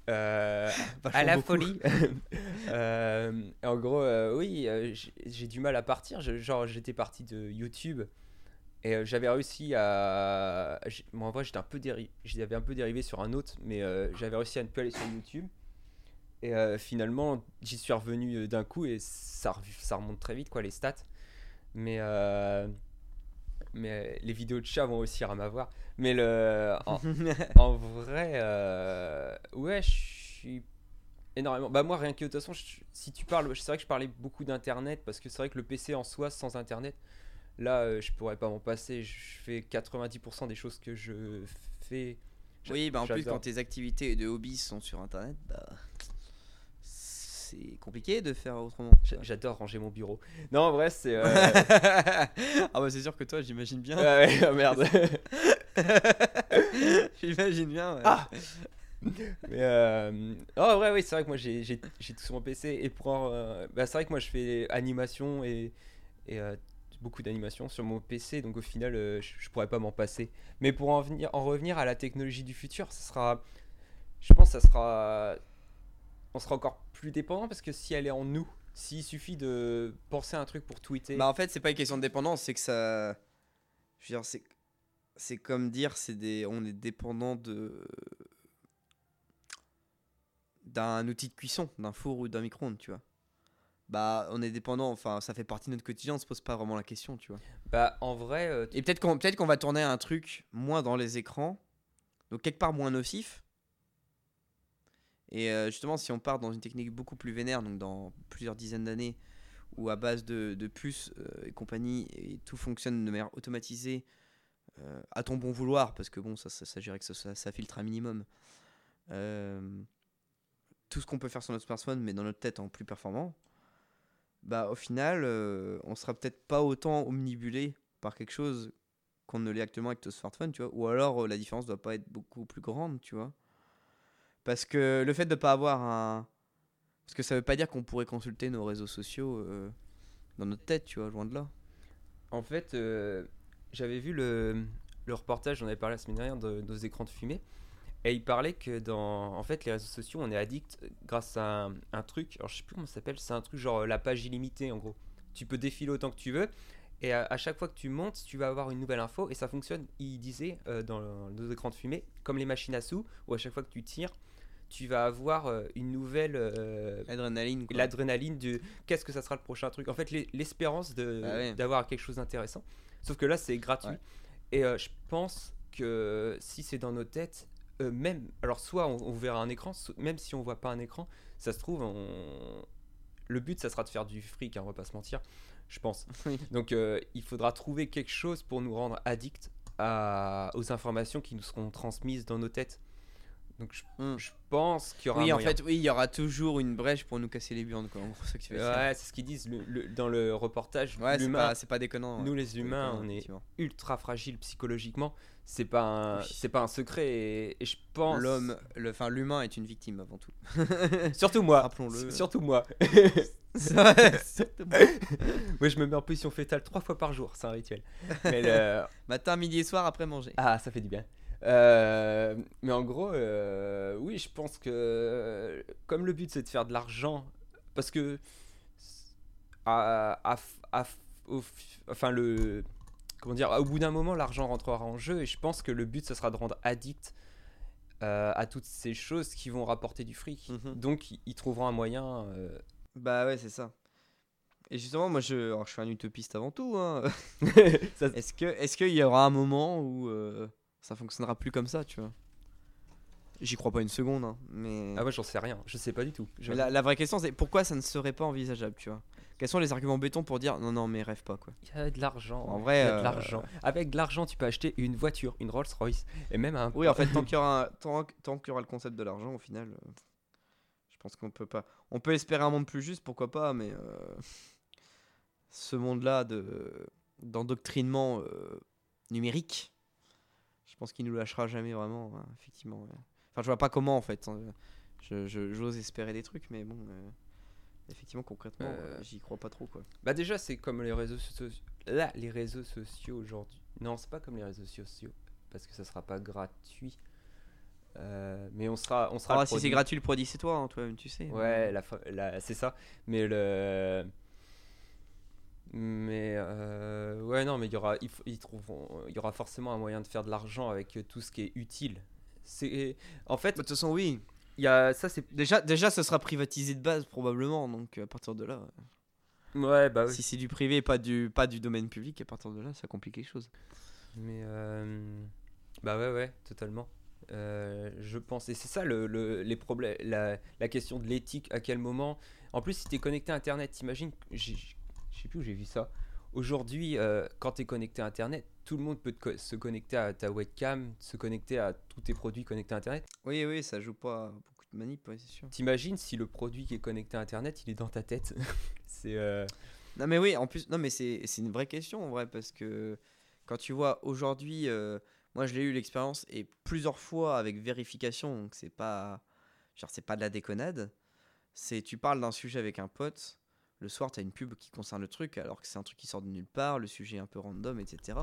Euh, À la beaucoup. folie. euh, en gros, euh, oui, j'ai j'ai du mal à partir. Je- genre, j'étais parti de YouTube et euh, j'avais réussi à. Moi, en vrai, j'étais un peu dérivé. J'avais un peu dérivé sur un autre, mais euh, j'avais réussi à ne plus aller sur YouTube. Et euh, finalement, j'y suis revenu d'un coup et ça, ça remonte très vite, quoi, les stats. Mais, mais les vidéos de chats vont aussi à m'avoir. Mais le, en, en vrai, ouais, je suis énormément. Bah, moi, rien que de toute façon, je- si tu parles, c'est vrai que je parlais beaucoup d'internet parce que c'est vrai que le PC en soi, sans internet, là, euh, je pourrais pas m'en passer. Je fais 90% des choses que je fais. Oui, bah en plus, quand tes activités de hobby sont sur internet, bah. C'est compliqué de faire autrement. J'a- J'adore ranger mon bureau. Non, en vrai, c'est. euh, ah bah c'est sûr que toi, j'imagine bien. ah ouais, oh, merde. j'imagine bien. ouais. Ah Mais euh... oh, vrai, oui, c'est vrai que moi j'ai j'ai- j'ai tout sur mon PC. Et pour. euh, bah, c'est vrai que moi je fais animation et, et euh, beaucoup d'animation sur mon PC. Donc au final, euh, je, pourrais pas m'en passer. Mais pour en, venir, en revenir à la technologie du futur, ça sera. Je pense que ça sera. On sera encore plus dépendant parce que si elle est en nous, s'il suffit de penser un truc pour tweeter. Bah en fait, c'est pas une question de dépendance, c'est que ça. Je veux dire, c'est. C'est comme dire, c'est des, on est dépendant de d'un outil de cuisson, d'un four ou d'un micro-ondes, tu vois. Bah, on est dépendant, enfin, ça fait partie de notre quotidien, on se pose pas vraiment la question, tu vois. Bah en vrai, euh, Et peut-être qu'on peut qu'on va tourner un truc moins dans les écrans, donc quelque part moins nocif. Et euh, justement, si on part dans une technique beaucoup plus vénère, donc dans plusieurs dizaines d'années, où à base de, de puces euh, et compagnie, et tout fonctionne de manière automatisée, euh, à ton bon vouloir, parce que bon, ça, ça s'agirait que ça, ça- ça filtre un minimum. Tout ce qu'on peut faire sur notre smartphone, mais dans notre tête en plus performant, bah au final, euh, on sera peut-être pas autant omnibulé par quelque chose qu'on ne l'est actuellement avec ton smartphone, tu vois. Ou alors euh, la différence doit pas être beaucoup plus grande, tu vois. Parce que le fait de pas avoir un. Parce que ça veut pas dire qu'on pourrait consulter nos réseaux sociaux euh, dans notre tête, tu vois, loin de là. En fait, j'avais vu le, le reportage, j'en avais parlé la semaine dernière, de, nos écrans de fumée. Et il parlait que dans en fait, les réseaux sociaux, on est addict grâce à un, un truc. Alors, je sais plus comment ça s'appelle. C'est un truc genre euh, la page illimitée, en gros. Tu peux défiler autant que tu veux. Et à, à chaque fois que tu montes, tu vas avoir une nouvelle info. Et ça fonctionne, il disait, euh, dans nos écrans de fumée, comme les machines à sous, où à chaque fois que tu tires, tu vas avoir euh, une nouvelle. euh, L'adrénaline, quoi. l'adrénaline de qu'est-ce que ça sera le prochain truc. En fait, l'es- l'espérance de ouais. d'avoir quelque chose d'intéressant. Sauf que là, c'est gratuit. Ouais. Et euh, je pense que si c'est dans nos têtes, euh, même alors soit on, on verra un écran, so- même si on voit pas un écran, ça se trouve, on... le but, ça sera de faire du fric. Hein, on va pas se mentir. Je pense. Donc, euh, il faudra trouver quelque chose pour nous rendre addicts à, aux informations qui nous seront transmises dans nos têtes. Donc, je, Hmm. je pense qu'il y aura Oui, un en moyen. fait, oui, il y aura toujours une brèche pour nous casser les burnes, quoi. En gros, c'est ça que tu veux dire. Ouais, c'est ce qu'ils disent le- le- dans le reportage. Ouais, c'est pas, c'est pas déconnant. nous les humains, on est ultra fragile psychologiquement. C'est pas un, Oui. c'est pas un secret et, et je pense. L'homme, le, enfin, l'humain est une victime avant tout. Surtout moi. Rappelons-le. Surtout moi. Moi, je me mets en position fétale trois fois par jour. C'est un rituel. Mais le- Matin, midi et soir après manger. Ah, ça fait du bien. Euh, mais en gros, euh, oui, je pense que comme le but c'est de faire de l'argent, parce que à, à- à- au, enfin le comment dire, au bout d'un moment, l'argent rentrera en jeu et je pense que le but ça sera de rendre addict euh, à toutes ces choses qui vont rapporter du fric. Mhm. Donc ils- trouveront un moyen. Bah ouais, c'est ça. Et justement, moi, je, alors, je suis un utopiste avant tout. Hein. ça- Est-ce que, est-ce qu'il y aura un moment où ça fonctionnera plus comme ça, tu vois J'y crois pas une seconde, hein, mais. Ah moi j'en sais rien, je sais pas du tout. Je- la, la vraie question, c'est pourquoi ça ne serait pas envisageable, tu vois Quels sont les arguments béton pour dire non, non, mais rêve pas, quoi Il y a de l'argent. En vrai, il y a de euh, l'argent. Avec de l'argent, tu peux acheter une voiture, une Rolls Royce et même un. Oui, en fait, tant qu'il y aura, un- tant, tant qu'il y aura le concept de l'argent, au final, euh, je pense qu'on peut pas. On peut espérer un monde plus juste, pourquoi pas, mais euh, ce monde-là de d'endoctrinement numérique, pense qu'il nous lâchera jamais vraiment, hein, effectivement. ouais. Enfin, je vois pas comment en fait. hein. Je- je- J'ose espérer des trucs, mais bon, euh, effectivement, concrètement, Euh. j'y crois pas trop, quoi. Bah déjà, c'est comme les réseaux sociaux. Là, les réseaux sociaux aujourd'hui. Non, c'est pas comme les réseaux sociaux parce que ça sera pas gratuit. Euh, mais on sera, on sera. Ah, si c'est gratuit, le produit, c'est toi, hein, toi-même, tu sais. Ouais, la, la- c'est ça. Mais le. Mais euh, ouais, non, mais il y aura, ils trouveront, il y aura forcément un moyen de faire de l'argent avec tout ce qui est utile. C'est, en fait, Bah, De toute façon, oui. il y a ça, c'est. Déjà, déjà, ça sera privatisé de base, probablement. Donc, à partir de là, Ouais, bah oui. si c'est du privé et pas du, pas du domaine public, à partir de là, ça complique les choses. Mais euh, bah ouais, ouais, totalement. Euh, je pense, et c'est ça le, le- les problèmes, la, la question de l'éthique. À quel moment En plus, si tu es connecté à Internet, t'imagines Je sais plus où j'ai vu ça. Aujourd'hui, euh, quand tu es connecté à Internet, tout le monde peut co- se connecter à ta webcam, se connecter à tous tes produits connectés à Internet. Oui, oui, ça joue pas beaucoup de manip, ouais, c'est sûr. T'imagines si le produit qui est connecté à Internet, il est dans ta tête C'est euh, Non, mais oui, en plus, non, mais c'est c'est une vraie question, en vrai, parce que quand tu vois aujourd'hui, euh, moi, je l'ai eu l'expérience et plusieurs fois avec vérification, donc c'est pas, genre, c'est pas de la déconnade. C'est, tu parles d'un sujet avec un pote, le soir, tu as une pub qui concerne le truc, alors que c'est un truc qui sort de nulle part, le sujet est un peu random, etc.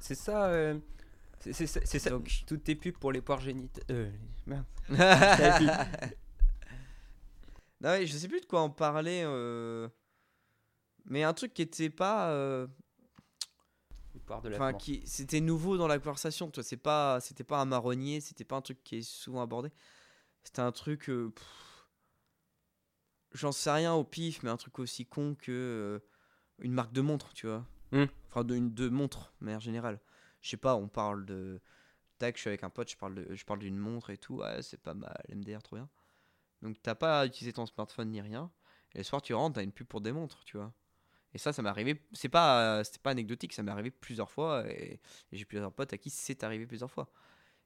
c'est ça. euh, c'est ça. Donc- Toutes tes pubs pour les poires génitales. euh, merde. Non, je sais plus de quoi en parler, euh, mais un truc qui était pas. euh, de Enfin, qui c'était nouveau dans la conversation. Toi, c'est pas, c'était pas un marronnier, c'était pas un truc qui est souvent abordé. C'était un truc, pff, j'en sais rien au pif, mais un truc aussi con que euh, une marque de montre, tu vois. Hmm. Enfin, de, une, de montre, mais en général. Je sais pas, on parle de, tac, je suis avec un pote, je parle, de, je parle d'une montre et tout. Ouais, c'est pas mal, MDR, trop bien. Donc t'as pas à utiliser ton smartphone ni rien. Et le soir, tu rentres, t'as une pub pour des montres, tu vois. Et ça, ça m'est arrivé. C'est pas, c'était pas anecdotique, ça m'est arrivé plusieurs fois. Et, et j'ai plusieurs potes à qui c'est arrivé plusieurs fois.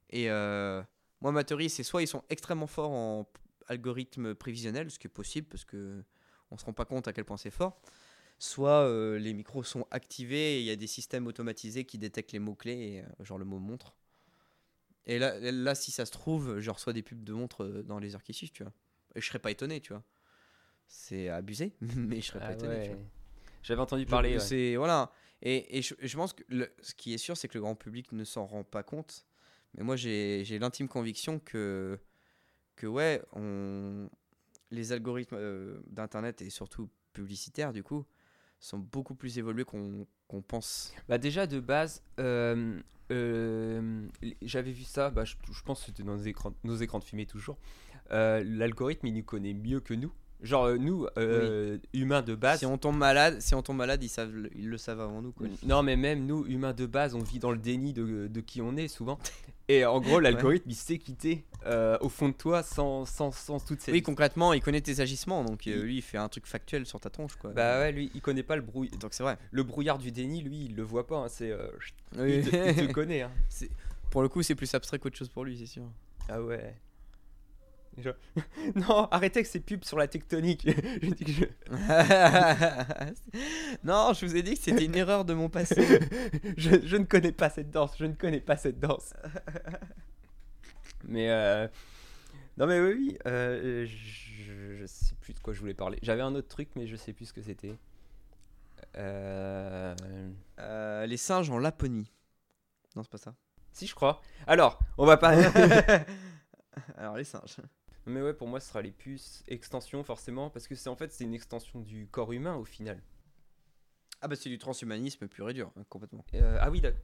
Et euh, moi, ma théorie, c'est soit ils sont extrêmement forts en algorithme prévisionnel, ce qui est possible parce que on se rend pas compte à quel point c'est fort. Soit euh, les micros sont activés et il y a des systèmes automatisés qui détectent les mots-clés, et, euh, genre le mot montre. Et là, là, si ça se trouve, je reçois des pubs de montres euh, dans les heures qui suivent, tu vois. Et je serais pas étonné, tu vois. C'est abusé, mais je serais pas Ah étonné. tu vois. ouais. J'avais entendu parler. ouais. C'est voilà. Et, et je, je pense que le- ce qui est sûr, c'est que le grand public ne s'en rend pas compte. Mais moi, j'ai j'ai l'intime conviction que que ouais, les algorithmes euh, d'internet et surtout publicitaires du coup sont beaucoup plus évolués qu'on pense. Bah déjà de base, euh, euh, j'avais vu ça, bah, je, pense que c'était dans nos écrans, nos écrans de fumée toujours. L'algorithme il nous connaît mieux que nous. Genre euh, nous, euh, humains de base. si on tombe malade, si on tombe malade, ils savent, le- ils le savent avant nous quoi. Non mais même nous, humains de base, on vit dans le déni de, de qui on est souvent. Et en gros l'algorithme il sait quitter euh, au fond de toi sans, sans, sans toute cette... Oui, concrètement, il connaît tes agissements, donc euh, lui, il fait un truc factuel sur ta tronche quoi. Bah ouais, lui il connaît pas le, brouille... Donc c'est vrai. le brouillard du déni, lui il le voit pas. hein, c'est, euh, Oui. il, te, il te connaît. hein. Pour le coup, c'est plus abstrait qu'autre chose pour lui, c'est sûr. Ah ouais. Non, arrêtez avec ces pubs sur la tectonique. je dis que je... non, je vous ai dit que c'était une erreur de mon passé. je, je ne connais pas cette danse, je ne connais pas cette danse. mais euh... non mais oui, oui, euh, je, je sais plus de quoi je voulais parler. J'avais un autre truc mais je sais plus ce que c'était. Euh... Euh, les singes en Laponie. Non, c'est pas ça. Si je crois. Alors, on va pas. Alors, les singes. Mais ouais, pour moi, ce sera les puces extension forcément parce que c'est en fait c'est une extension du corps humain au final. Ah, bah, c'est du transhumanisme pur et dur, hein, complètement. Euh, ah oui, d'accord.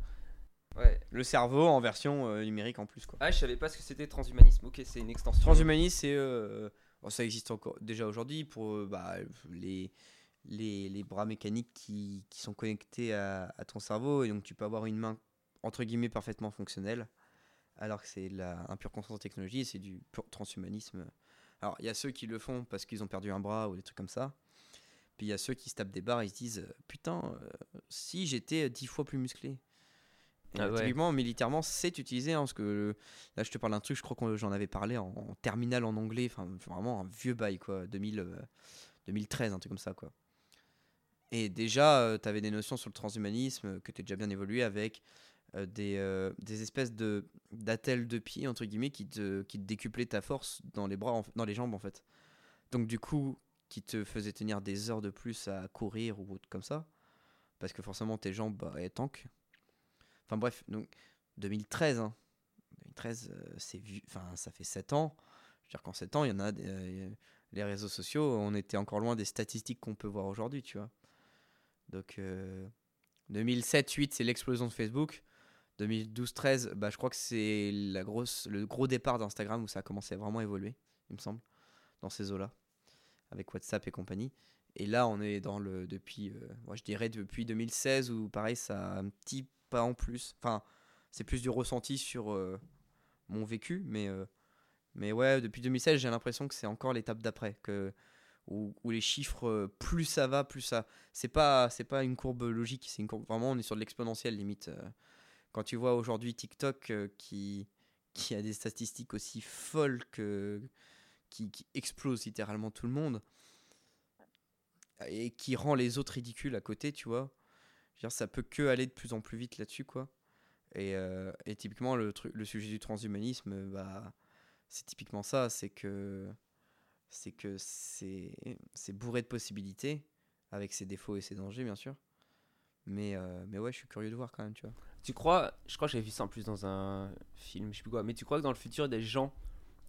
Ouais. Le cerveau en version euh, numérique en plus, quoi. Ah, je savais pas ce que c'était transhumanisme. Ok, c'est une extension. Transhumanisme, c'est. euh, bon, ça existe encore déjà aujourd'hui pour bah, les, les, les bras mécaniques qui, qui sont connectés à, à ton cerveau. Et donc, tu peux avoir une main, entre guillemets, parfaitement fonctionnelle. Alors que c'est un pur concept de technologie, c'est du pur transhumanisme. Alors, il y a ceux qui le font parce qu'ils ont perdu un bras ou des trucs comme ça. Puis il y a ceux qui se tapent des barres et se disent euh, Putain, euh, si j'étais dix fois plus musclé. Ah ouais. typiquement, militairement, c'est utilisé. hein, parce que euh, là, je te parle d'un truc, je crois que j'en avais parlé en, en terminale en anglais. Enfin, vraiment un vieux bail, quoi. 2000, euh, 2013, un truc comme ça, quoi. Et déjà, tu avais des notions sur le transhumanisme euh, que tu déjà bien évolué avec euh, des, euh, des espèces de d'attelles de pied, entre guillemets, qui te, qui te décuplaient ta force dans les bras, dans les jambes, en fait. Donc, du coup, qui te faisait tenir des heures de plus à courir ou autre comme ça. Parce que forcément, tes jambes bah, elles tankent. Enfin bref, donc 2013, hein. 2013, euh, c'est vu, enfin ça fait 7 ans. Je veux dire qu'en 7 ans, il y en a des- euh, les réseaux sociaux, on était encore loin des statistiques qu'on peut voir aujourd'hui, tu vois. Donc euh, 2007-8, c'est l'explosion de Facebook. 2012-13, bah, je crois que c'est la grosse, le gros départ d'Instagram où ça a commencé à vraiment évoluer, il me semble, dans ces eaux-là, avec WhatsApp et compagnie. Et là, on est dans le depuis, euh, moi je dirais depuis 2016 où pareil, ça a un petit pas en plus. Enfin, c'est plus du ressenti sur euh, mon vécu, mais euh, mais ouais, depuis 2016, j'ai l'impression que c'est encore l'étape d'après, que où, où les chiffres, euh, plus ça va, plus ça. C'est pas c'est pas une courbe logique, c'est une courbe vraiment on est sur de l'exponentiel limite. Quand tu vois aujourd'hui TikTok euh, qui a des statistiques aussi folles que qui, qui explose littéralement tout le monde et qui rend les autres ridicules à côté, tu vois. Ça peut que aller de plus en plus vite là-dessus, quoi. Et, euh, typiquement, le, sujet du transhumanisme, euh, bah, c'est typiquement ça, c'est que c'est bourré de possibilités, avec ses défauts et ses dangers, bien sûr. Mais, euh, mais ouais, je suis curieux de voir quand même, tu vois. Tu crois, je crois que j'avais vu ça en plus dans un film, je sais plus quoi, mais tu crois que dans le futur, il y a des gens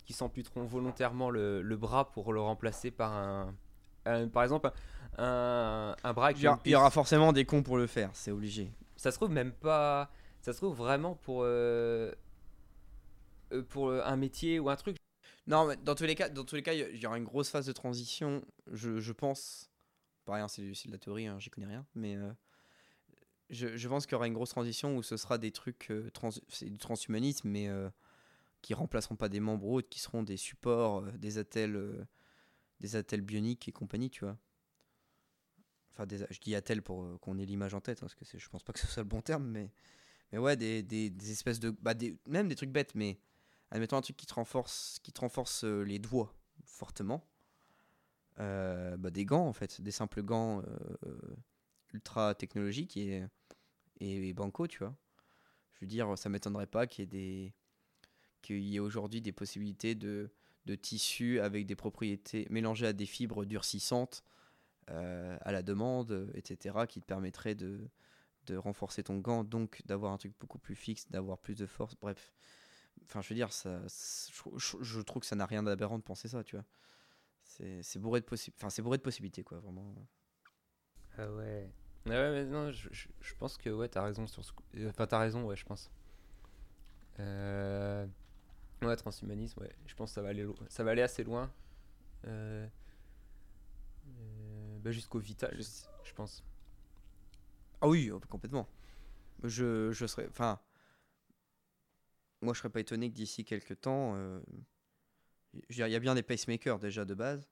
qui s'amputeront volontairement le, le bras pour le remplacer par un. par exemple, un, un bras avec Il y, aura- une il y aura puce. forcément des cons pour le faire, c'est obligé. Ça se trouve même pas. Ça se trouve vraiment pour. euh, euh, pour un métier ou un truc. Non, mais dans tous les cas, dans tous les cas, il y- aura une grosse phase de transition, je, je pense. Pareil, hein, c'est c'est de la théorie, hein, j'y connais rien, mais je, pense qu'il y aura une grosse transition où ce sera des trucs euh, du transhumanisme, mais euh, qui remplaceront pas des membres autres, qui seront des supports, euh, des attelles, euh, des attelles bioniques et compagnie, tu vois. Enfin, je dis attelles pour euh, qu'on ait l'image en tête, hein, parce que je pense pas que ce soit le bon terme, mais, mais ouais, des, espèces de, bah, même des trucs bêtes, mais admettons un truc qui te renforce, qui renforce les doigts fortement. Bah, des gants en fait, des simples gants ultra technologiques et, et, et banco, tu vois. Je veux dire, ça m'étonnerait pas qu'il y ait des qu'il y ait aujourd'hui des possibilités de, de tissus avec des propriétés mélangées à des fibres durcissantes euh, à la demande, etc., qui te permettraient de, de renforcer ton gant, donc d'avoir un truc beaucoup plus fixe, d'avoir plus de force, bref. Enfin, je veux dire, ça, je, trouve que ça n'a rien d'aberrant de penser ça, tu vois. C'est bourré de possi- bourré de possibilités, quoi, vraiment. Ah ouais. Ouais, mais non, je, je- pense que ouais, t'as raison sur ce euh, Enfin, t'as raison, ouais, je pense. Euh, Ouais, transhumanisme, ouais. Je pense que ça va aller, ça va aller assez loin. Euh, bah, jusqu'au vital, je, pense. Ah oui, complètement. Je, je serais. Enfin. Moi, je serais pas étonné que d'ici quelques temps. Il y a bien des pacemakers déjà de base.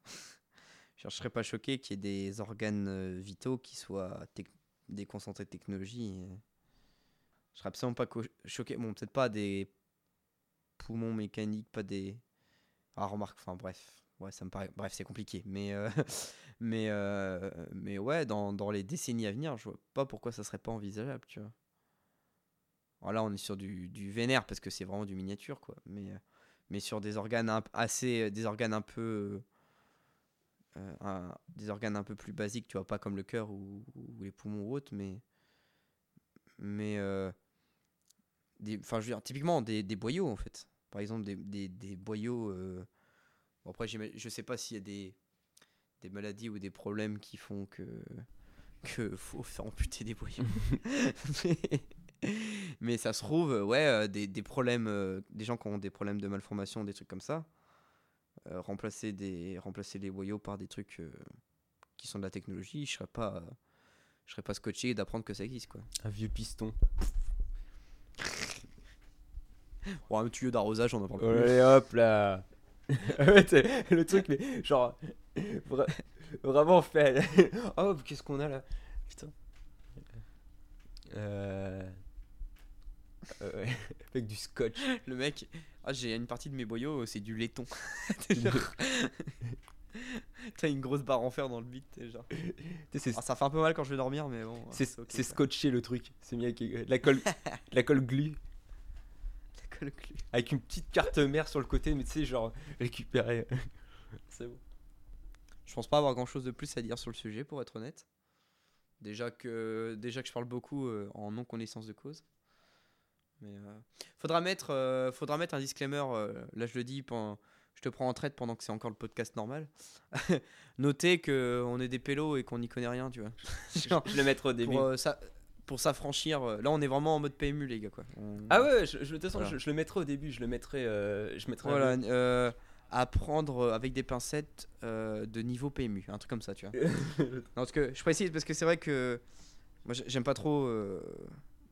Je serais pas choqué qu'il y ait des organes euh, vitaux qui soient déconcentrés de technologie. et Je serais absolument pas choqué. Bon, peut-être pas des poumons mécaniques, pas des. Ah, remarque, enfin bref. Ouais, ça me paraît. Bref, c'est compliqué. Mais. euh, mais, euh, mais ouais, dans, dans les décennies à venir, je vois pas pourquoi ça serait pas envisageable, tu vois. Là, on est sur du, du vénère parce que c'est vraiment du miniature, quoi. Mais, euh, mais sur des organes assez. Des organes un peu. Euh, un- des organes un peu plus basiques, tu vois, pas comme le cœur ou, ou les poumons ou autres, mais. Mais. euh, Enfin, je veux dire, typiquement des, des boyaux, en fait. Par exemple, des, des, des boyaux. euh, Bon, après, je sais pas s'il y a des des maladies ou des problèmes qui font que que faut faire amputer des boyaux. mais, mais ça se trouve, ouais, des, des problèmes, euh, des gens qui ont des problèmes de malformation, des trucs comme ça, euh, remplacer des remplacer les boyaux par des trucs euh, qui sont de la technologie, je serais pas je serais pas scotché d'apprendre que ça existe quoi. Un vieux piston. Bon, un tuyau d'arrosage, on en parle plus. Allez hop là Le truc, mais genre. vra- vraiment fait. oh, qu'est-ce qu'on a là? Putain. Euh. euh, Avec du scotch. Le mec, ah, j'ai une partie de mes boyaux, c'est du laiton. Genre- T'as une grosse barre en fer dans le bit, genre. C'est Ah, ça fait un peu mal quand je vais dormir, mais bon. c'est- scotché le truc. C'est mis avec euh, de la colle, de la colle glue. Avec une petite carte mère sur le côté, mais tu sais, genre récupéré. C'est bon. Je pense pas avoir grand chose de plus à dire sur le sujet, pour être honnête. Déjà que, déjà que je parle beaucoup euh, en non connaissance de cause. Mais euh, faudra mettre, euh, faudra mettre un disclaimer. euh, là, je le dis, pendant- je te prends en traite pendant que c'est encore le podcast normal. Notez que on est des pélos et qu'on n'y connaît rien, tu vois. Genre, Je vais le mettre au début. pour ça, pour s'affranchir. là, on est vraiment en mode PMU, les gars, quoi. On- Ah ouais, je, je- de toute façon, Voilà. je, je le mettrai au début. Je le mettrai. je mettrai. Voilà, à prendre avec des pincettes de niveau PMU, un truc comme ça, tu vois. non, parce que je précise parce que c'est vrai que moi j'ai- j'aime pas trop.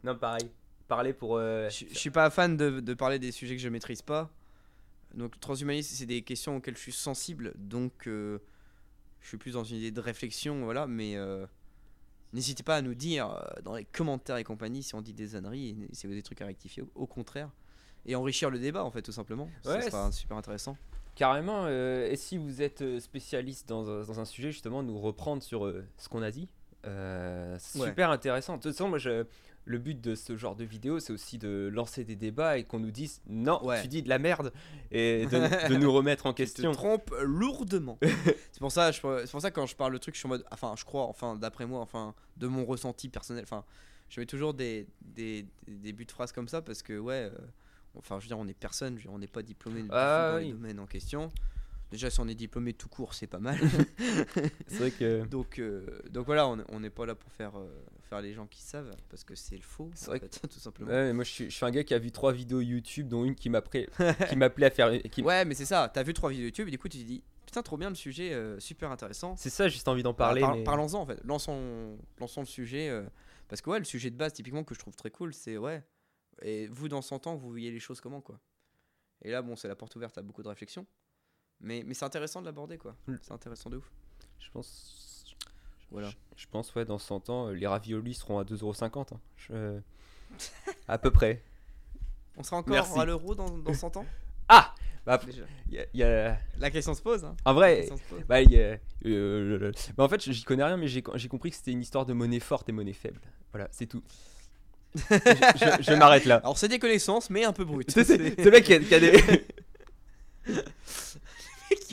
non, pareil. Parler pour. euh, je je suis pas fan de, de parler des sujets que je maîtrise pas. Donc transhumanisme, c'est des questions auxquelles je suis sensible, donc euh, je suis plus dans une idée de réflexion, voilà. Mais euh, n'hésitez pas à nous dire dans les commentaires et compagnie si on dit des âneries, si vous avez des trucs à rectifier, au, au contraire, et enrichir le débat en fait, tout simplement. Ouais, ça sera super intéressant. Carrément. et si vous êtes spécialiste dans, un- dans un sujet, justement, nous reprendre sur ce qu'on a dit. Euh, Ouais. super intéressant. De toute façon, moi, je, le but de ce genre de vidéo, c'est aussi de lancer des débats et qu'on nous dise non, Ouais. tu dis de la merde et de, de nous remettre en Tu te question. trompes lourdement. c'est pour ça, c'est pour ça que quand je parle le truc, je suis en mode, enfin, je crois, enfin, d'après moi, enfin, de mon ressenti personnel, enfin, je mets toujours des, des, des débuts de phrases comme ça parce que ouais, euh, enfin, je veux dire, on est personne, je veux dire, on n'est pas diplômé Ah dans oui. les domaines en question. Déjà, si on est diplômé tout court, c'est pas mal. C'est vrai que. donc, euh, donc voilà, on n'est pas là pour faire, euh, faire les gens qui savent parce que c'est le faux, C'est en vrai fait, tout simplement. Ouais, mais moi, je suis, je suis un gars qui a vu trois vidéos YouTube, dont une qui m'appelait qui m'appelait à faire. Qui... Ouais, mais c'est ça, t'as vu trois vidéos YouTube et du coup, tu te dis, putain, trop bien le sujet, euh, super intéressant. C'est ça, juste envie d'en parler. Par- mais- Parlons-en en fait, lançons, lançons le sujet. parce que ouais, le sujet de base typiquement que je trouve très cool, c'est ouais. Et vous dans 100 ans, vous voyez les choses comment quoi. Et là, bon, c'est la porte ouverte à beaucoup de réflexions. Mais, mais c'est intéressant de l'aborder quoi. Mm. C'est intéressant de ouf. Je pense. Voilà. Je, je pense, ouais, dans 100 ans, euh, les raviolis seront à 2,50€. hein. Je- à peu près. On sera encore Merci. à l'euro dans, dans 100 ans? Ah bah, y a- y a- La question se pose. Hein. En vrai, pose. bah, y a- euh, bah, en fait, j'y connais rien, mais j'ai j'ai compris que c'était une histoire de monnaie forte et monnaie faible. Voilà, c'est tout. je je- je m'arrête là. Alors c'est des connaissances, mais un peu brutes. C'est c'est- C'est- c'est le mec qui a, qui a des.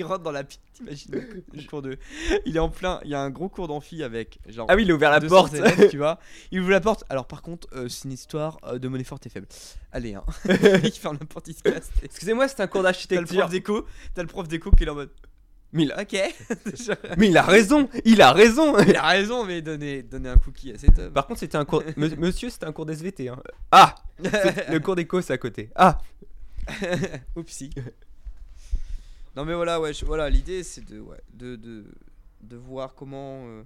Qui rentre dans la pile, t'imagines le cours de... Il est en plein, il y a un gros cours d'amphi avec genre Ah oui, il a ouvert la 200 porte. élèves, tu vois. Il ouvre la porte. Alors par contre, euh, c'est une histoire euh, de monnaie forte et faible. Allez, hein. il ferme la porte, il se casse. Excusez-moi, c'est un cours T'as le d'architecture. prof d'éco, t'as le prof d'éco qui est en mode. Mais il, a, Ok. Mais il a raison, il a raison. il a raison, mais donner, donner un cookie à cet homme. Par contre, c'était un cours. Monsieur, c'était un cours d'SVT. Hein. Ah Le cours d'éco, c'est à côté. Ah Oupsie. Non mais voilà, ouais, je- voilà, l'idée c'est de, ouais, de, de, de voir comment euh,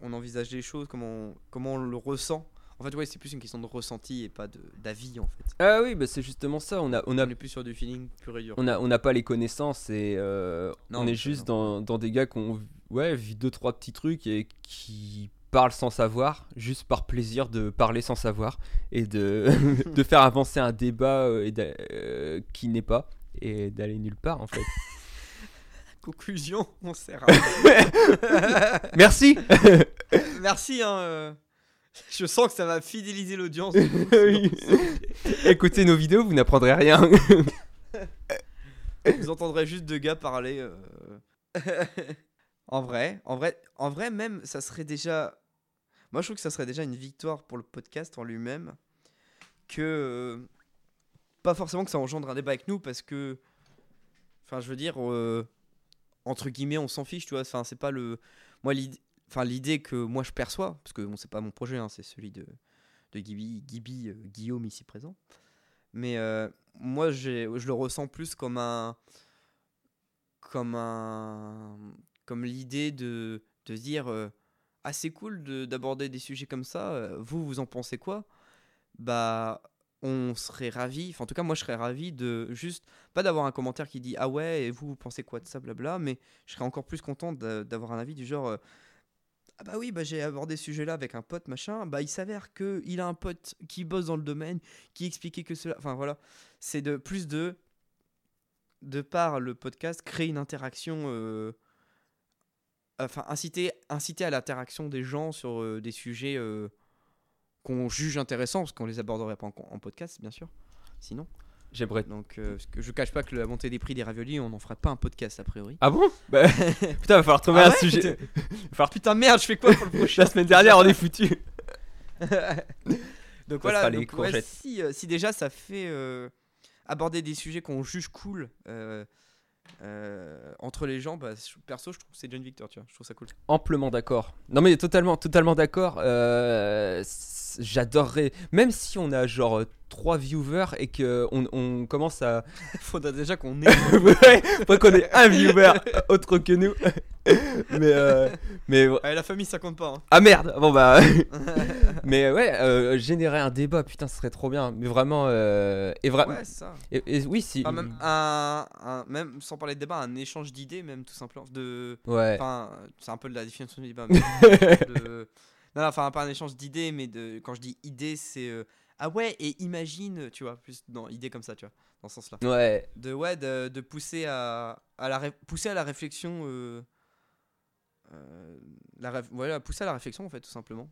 on envisage les choses, comment on, comment on le ressent. En fait, ouais, c'est plus une question de ressenti et pas de- d'avis en fait. Ah oui, bah c'est justement ça. On a, on a On est plus sur du feeling pur et dur. on n'a on n'a pas les connaissances et euh, Non, on est juste dans, dans des gars qui ont ouais, vu deux trois petits trucs et qui parlent sans savoir, juste par plaisir de parler sans savoir et de, de faire avancer un débat et euh, qui n'est pas et d'aller nulle part en fait. Conclusion, on sert à rien. Merci. Merci, hein. euh, Je sens que ça va fidéliser l'audience. Oui. Écoutez nos vidéos, vous n'apprendrez rien. Vous entendrez juste deux gars parler. euh. en vrai, en vrai, en vrai, même, ça serait déjà. Moi, je trouve que ça serait déjà une victoire pour le podcast en lui-même. Que. Pas forcément que ça engendre un débat avec nous, parce que. Enfin, je veux dire. euh, Entre guillemets, on s'en fiche, tu vois. Enfin, c'est pas le. Moi, l'idée. Enfin, l'idée que moi je perçois, parce que bon, c'est pas mon projet, hein, c'est celui de, de Gibi, euh, Guillaume ici présent. Mais euh, moi, je le ressens plus comme un, comme un, comme l'idée de, de dire, euh, ah c'est cool de- d'aborder des sujets comme ça. euh, Vous, vous en pensez quoi? Bah, on serait ravi. Enfin, en tout cas, moi, je serais ravi de juste pas d'avoir un commentaire qui dit ah ouais, et vous, vous pensez quoi de ça, blabla. Mais je serais encore plus content d'a- d'avoir un avis du genre. euh, ah bah oui, bah j'ai abordé ce sujet-là avec un pote, machin. Bah il s'avère que il a un pote qui bosse dans le domaine, qui expliquait que cela. Enfin voilà, c'est de plus de de par le podcast créer une interaction. euh, Enfin inciter à l'interaction des gens sur euh, des sujets qu'on juge intéressants parce qu'on les aborderait pas en, en podcast bien sûr. Sinon. J'aimerais. Donc, euh, parce que je cache pas que la montée des prix des raviolis, on n'en fera pas un podcast a priori. Ah bon? Bah, Putain, va falloir trouver Ah un ouais sujet. Va falloir- Putain, merde, je fais quoi pour le prochain La semaine dernière, on est foutu. Donc Ça voilà, donc, ouais, si, euh, si déjà ça fait euh, aborder des sujets qu'on juge cool euh, euh, entre les gens, bah, perso, je trouve que c'est John Victor, tu vois, je trouve ça cool. Amplement d'accord. Non mais totalement, totalement d'accord. Euh, J'adorerais, même si on a genre 3 viewers et que on, on commence à, Faudra déjà qu'on ait. ouais, faudrait qu'on ait un viewer autre que nous. mais euh, mais Ouais, la famille, ça compte pas. hein. ah merde. Bon bah. mais ouais, euh, générer un débat, putain, ce serait trop bien. Mais vraiment, euh, et vraiment, Ouais, ça. et, et oui, si. Enfin, même, un, un- même sans parler de débat, un échange d'idées, même tout simplement. De, Ouais. Enfin, c'est un peu de la définition du débat. Mais de- non, enfin, pas un échange d'idées, mais de, quand je dis idée, c'est. euh, ah ouais, et imagine, tu vois, plus dans idée comme ça, tu vois, dans ce sens-là. Ouais. De, ouais, de, de pousser, à, à la pousser à la réflexion. euh, euh, la voilà, pousser à la réflexion, en fait, tout simplement.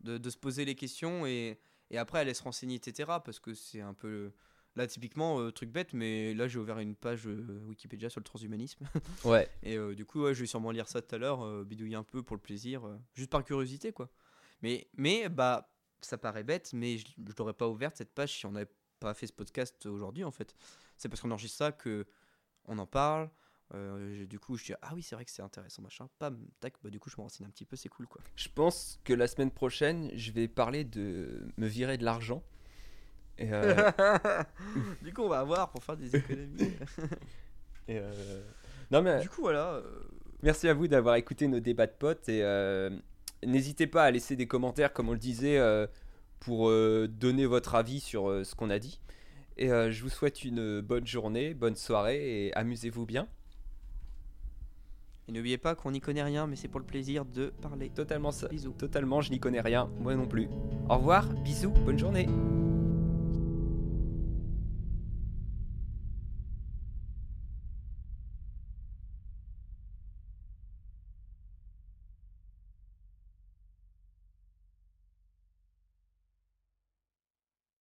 De, de se poser les questions et, et après aller se renseigner, etc. Parce que c'est un peu. Là, typiquement, euh, truc bête, mais là, j'ai ouvert une page euh, Wikipédia sur le transhumanisme. Ouais. Et euh, du coup, ouais, je vais sûrement lire ça tout à l'heure, euh, bidouiller un peu pour le plaisir, euh, juste par curiosité, quoi. Mais, mais bah, ça paraît bête, mais je ne l'aurais pas ouverte cette page si on n'avait pas fait ce podcast aujourd'hui, en fait. C'est parce qu'on enregistre ça que on en parle. euh, du coup, je dis ah oui, c'est vrai que c'est intéressant, machin. Pam, tac, bah du coup, je me renseigne un petit peu, c'est cool, quoi. Je pense que la semaine prochaine, je vais parler de me virer de l'argent. Et, euh, du coup, on va avoir pour faire des économies. et, euh, Non mais du coup, voilà. merci à vous d'avoir écouté nos débats de potes et n'hésitez pas à laisser des commentaires comme on le disait euh, pour euh, donner votre avis sur euh, ce qu'on a dit. Et je vous souhaite une bonne journée, bonne soirée et amusez-vous bien. Et n'oubliez pas qu'on n'y connaît rien, mais c'est pour le plaisir de parler. Totalement ça. Bisous. Totalement, je n'y connais rien, moi non plus. Au revoir, bisous, bonne journée.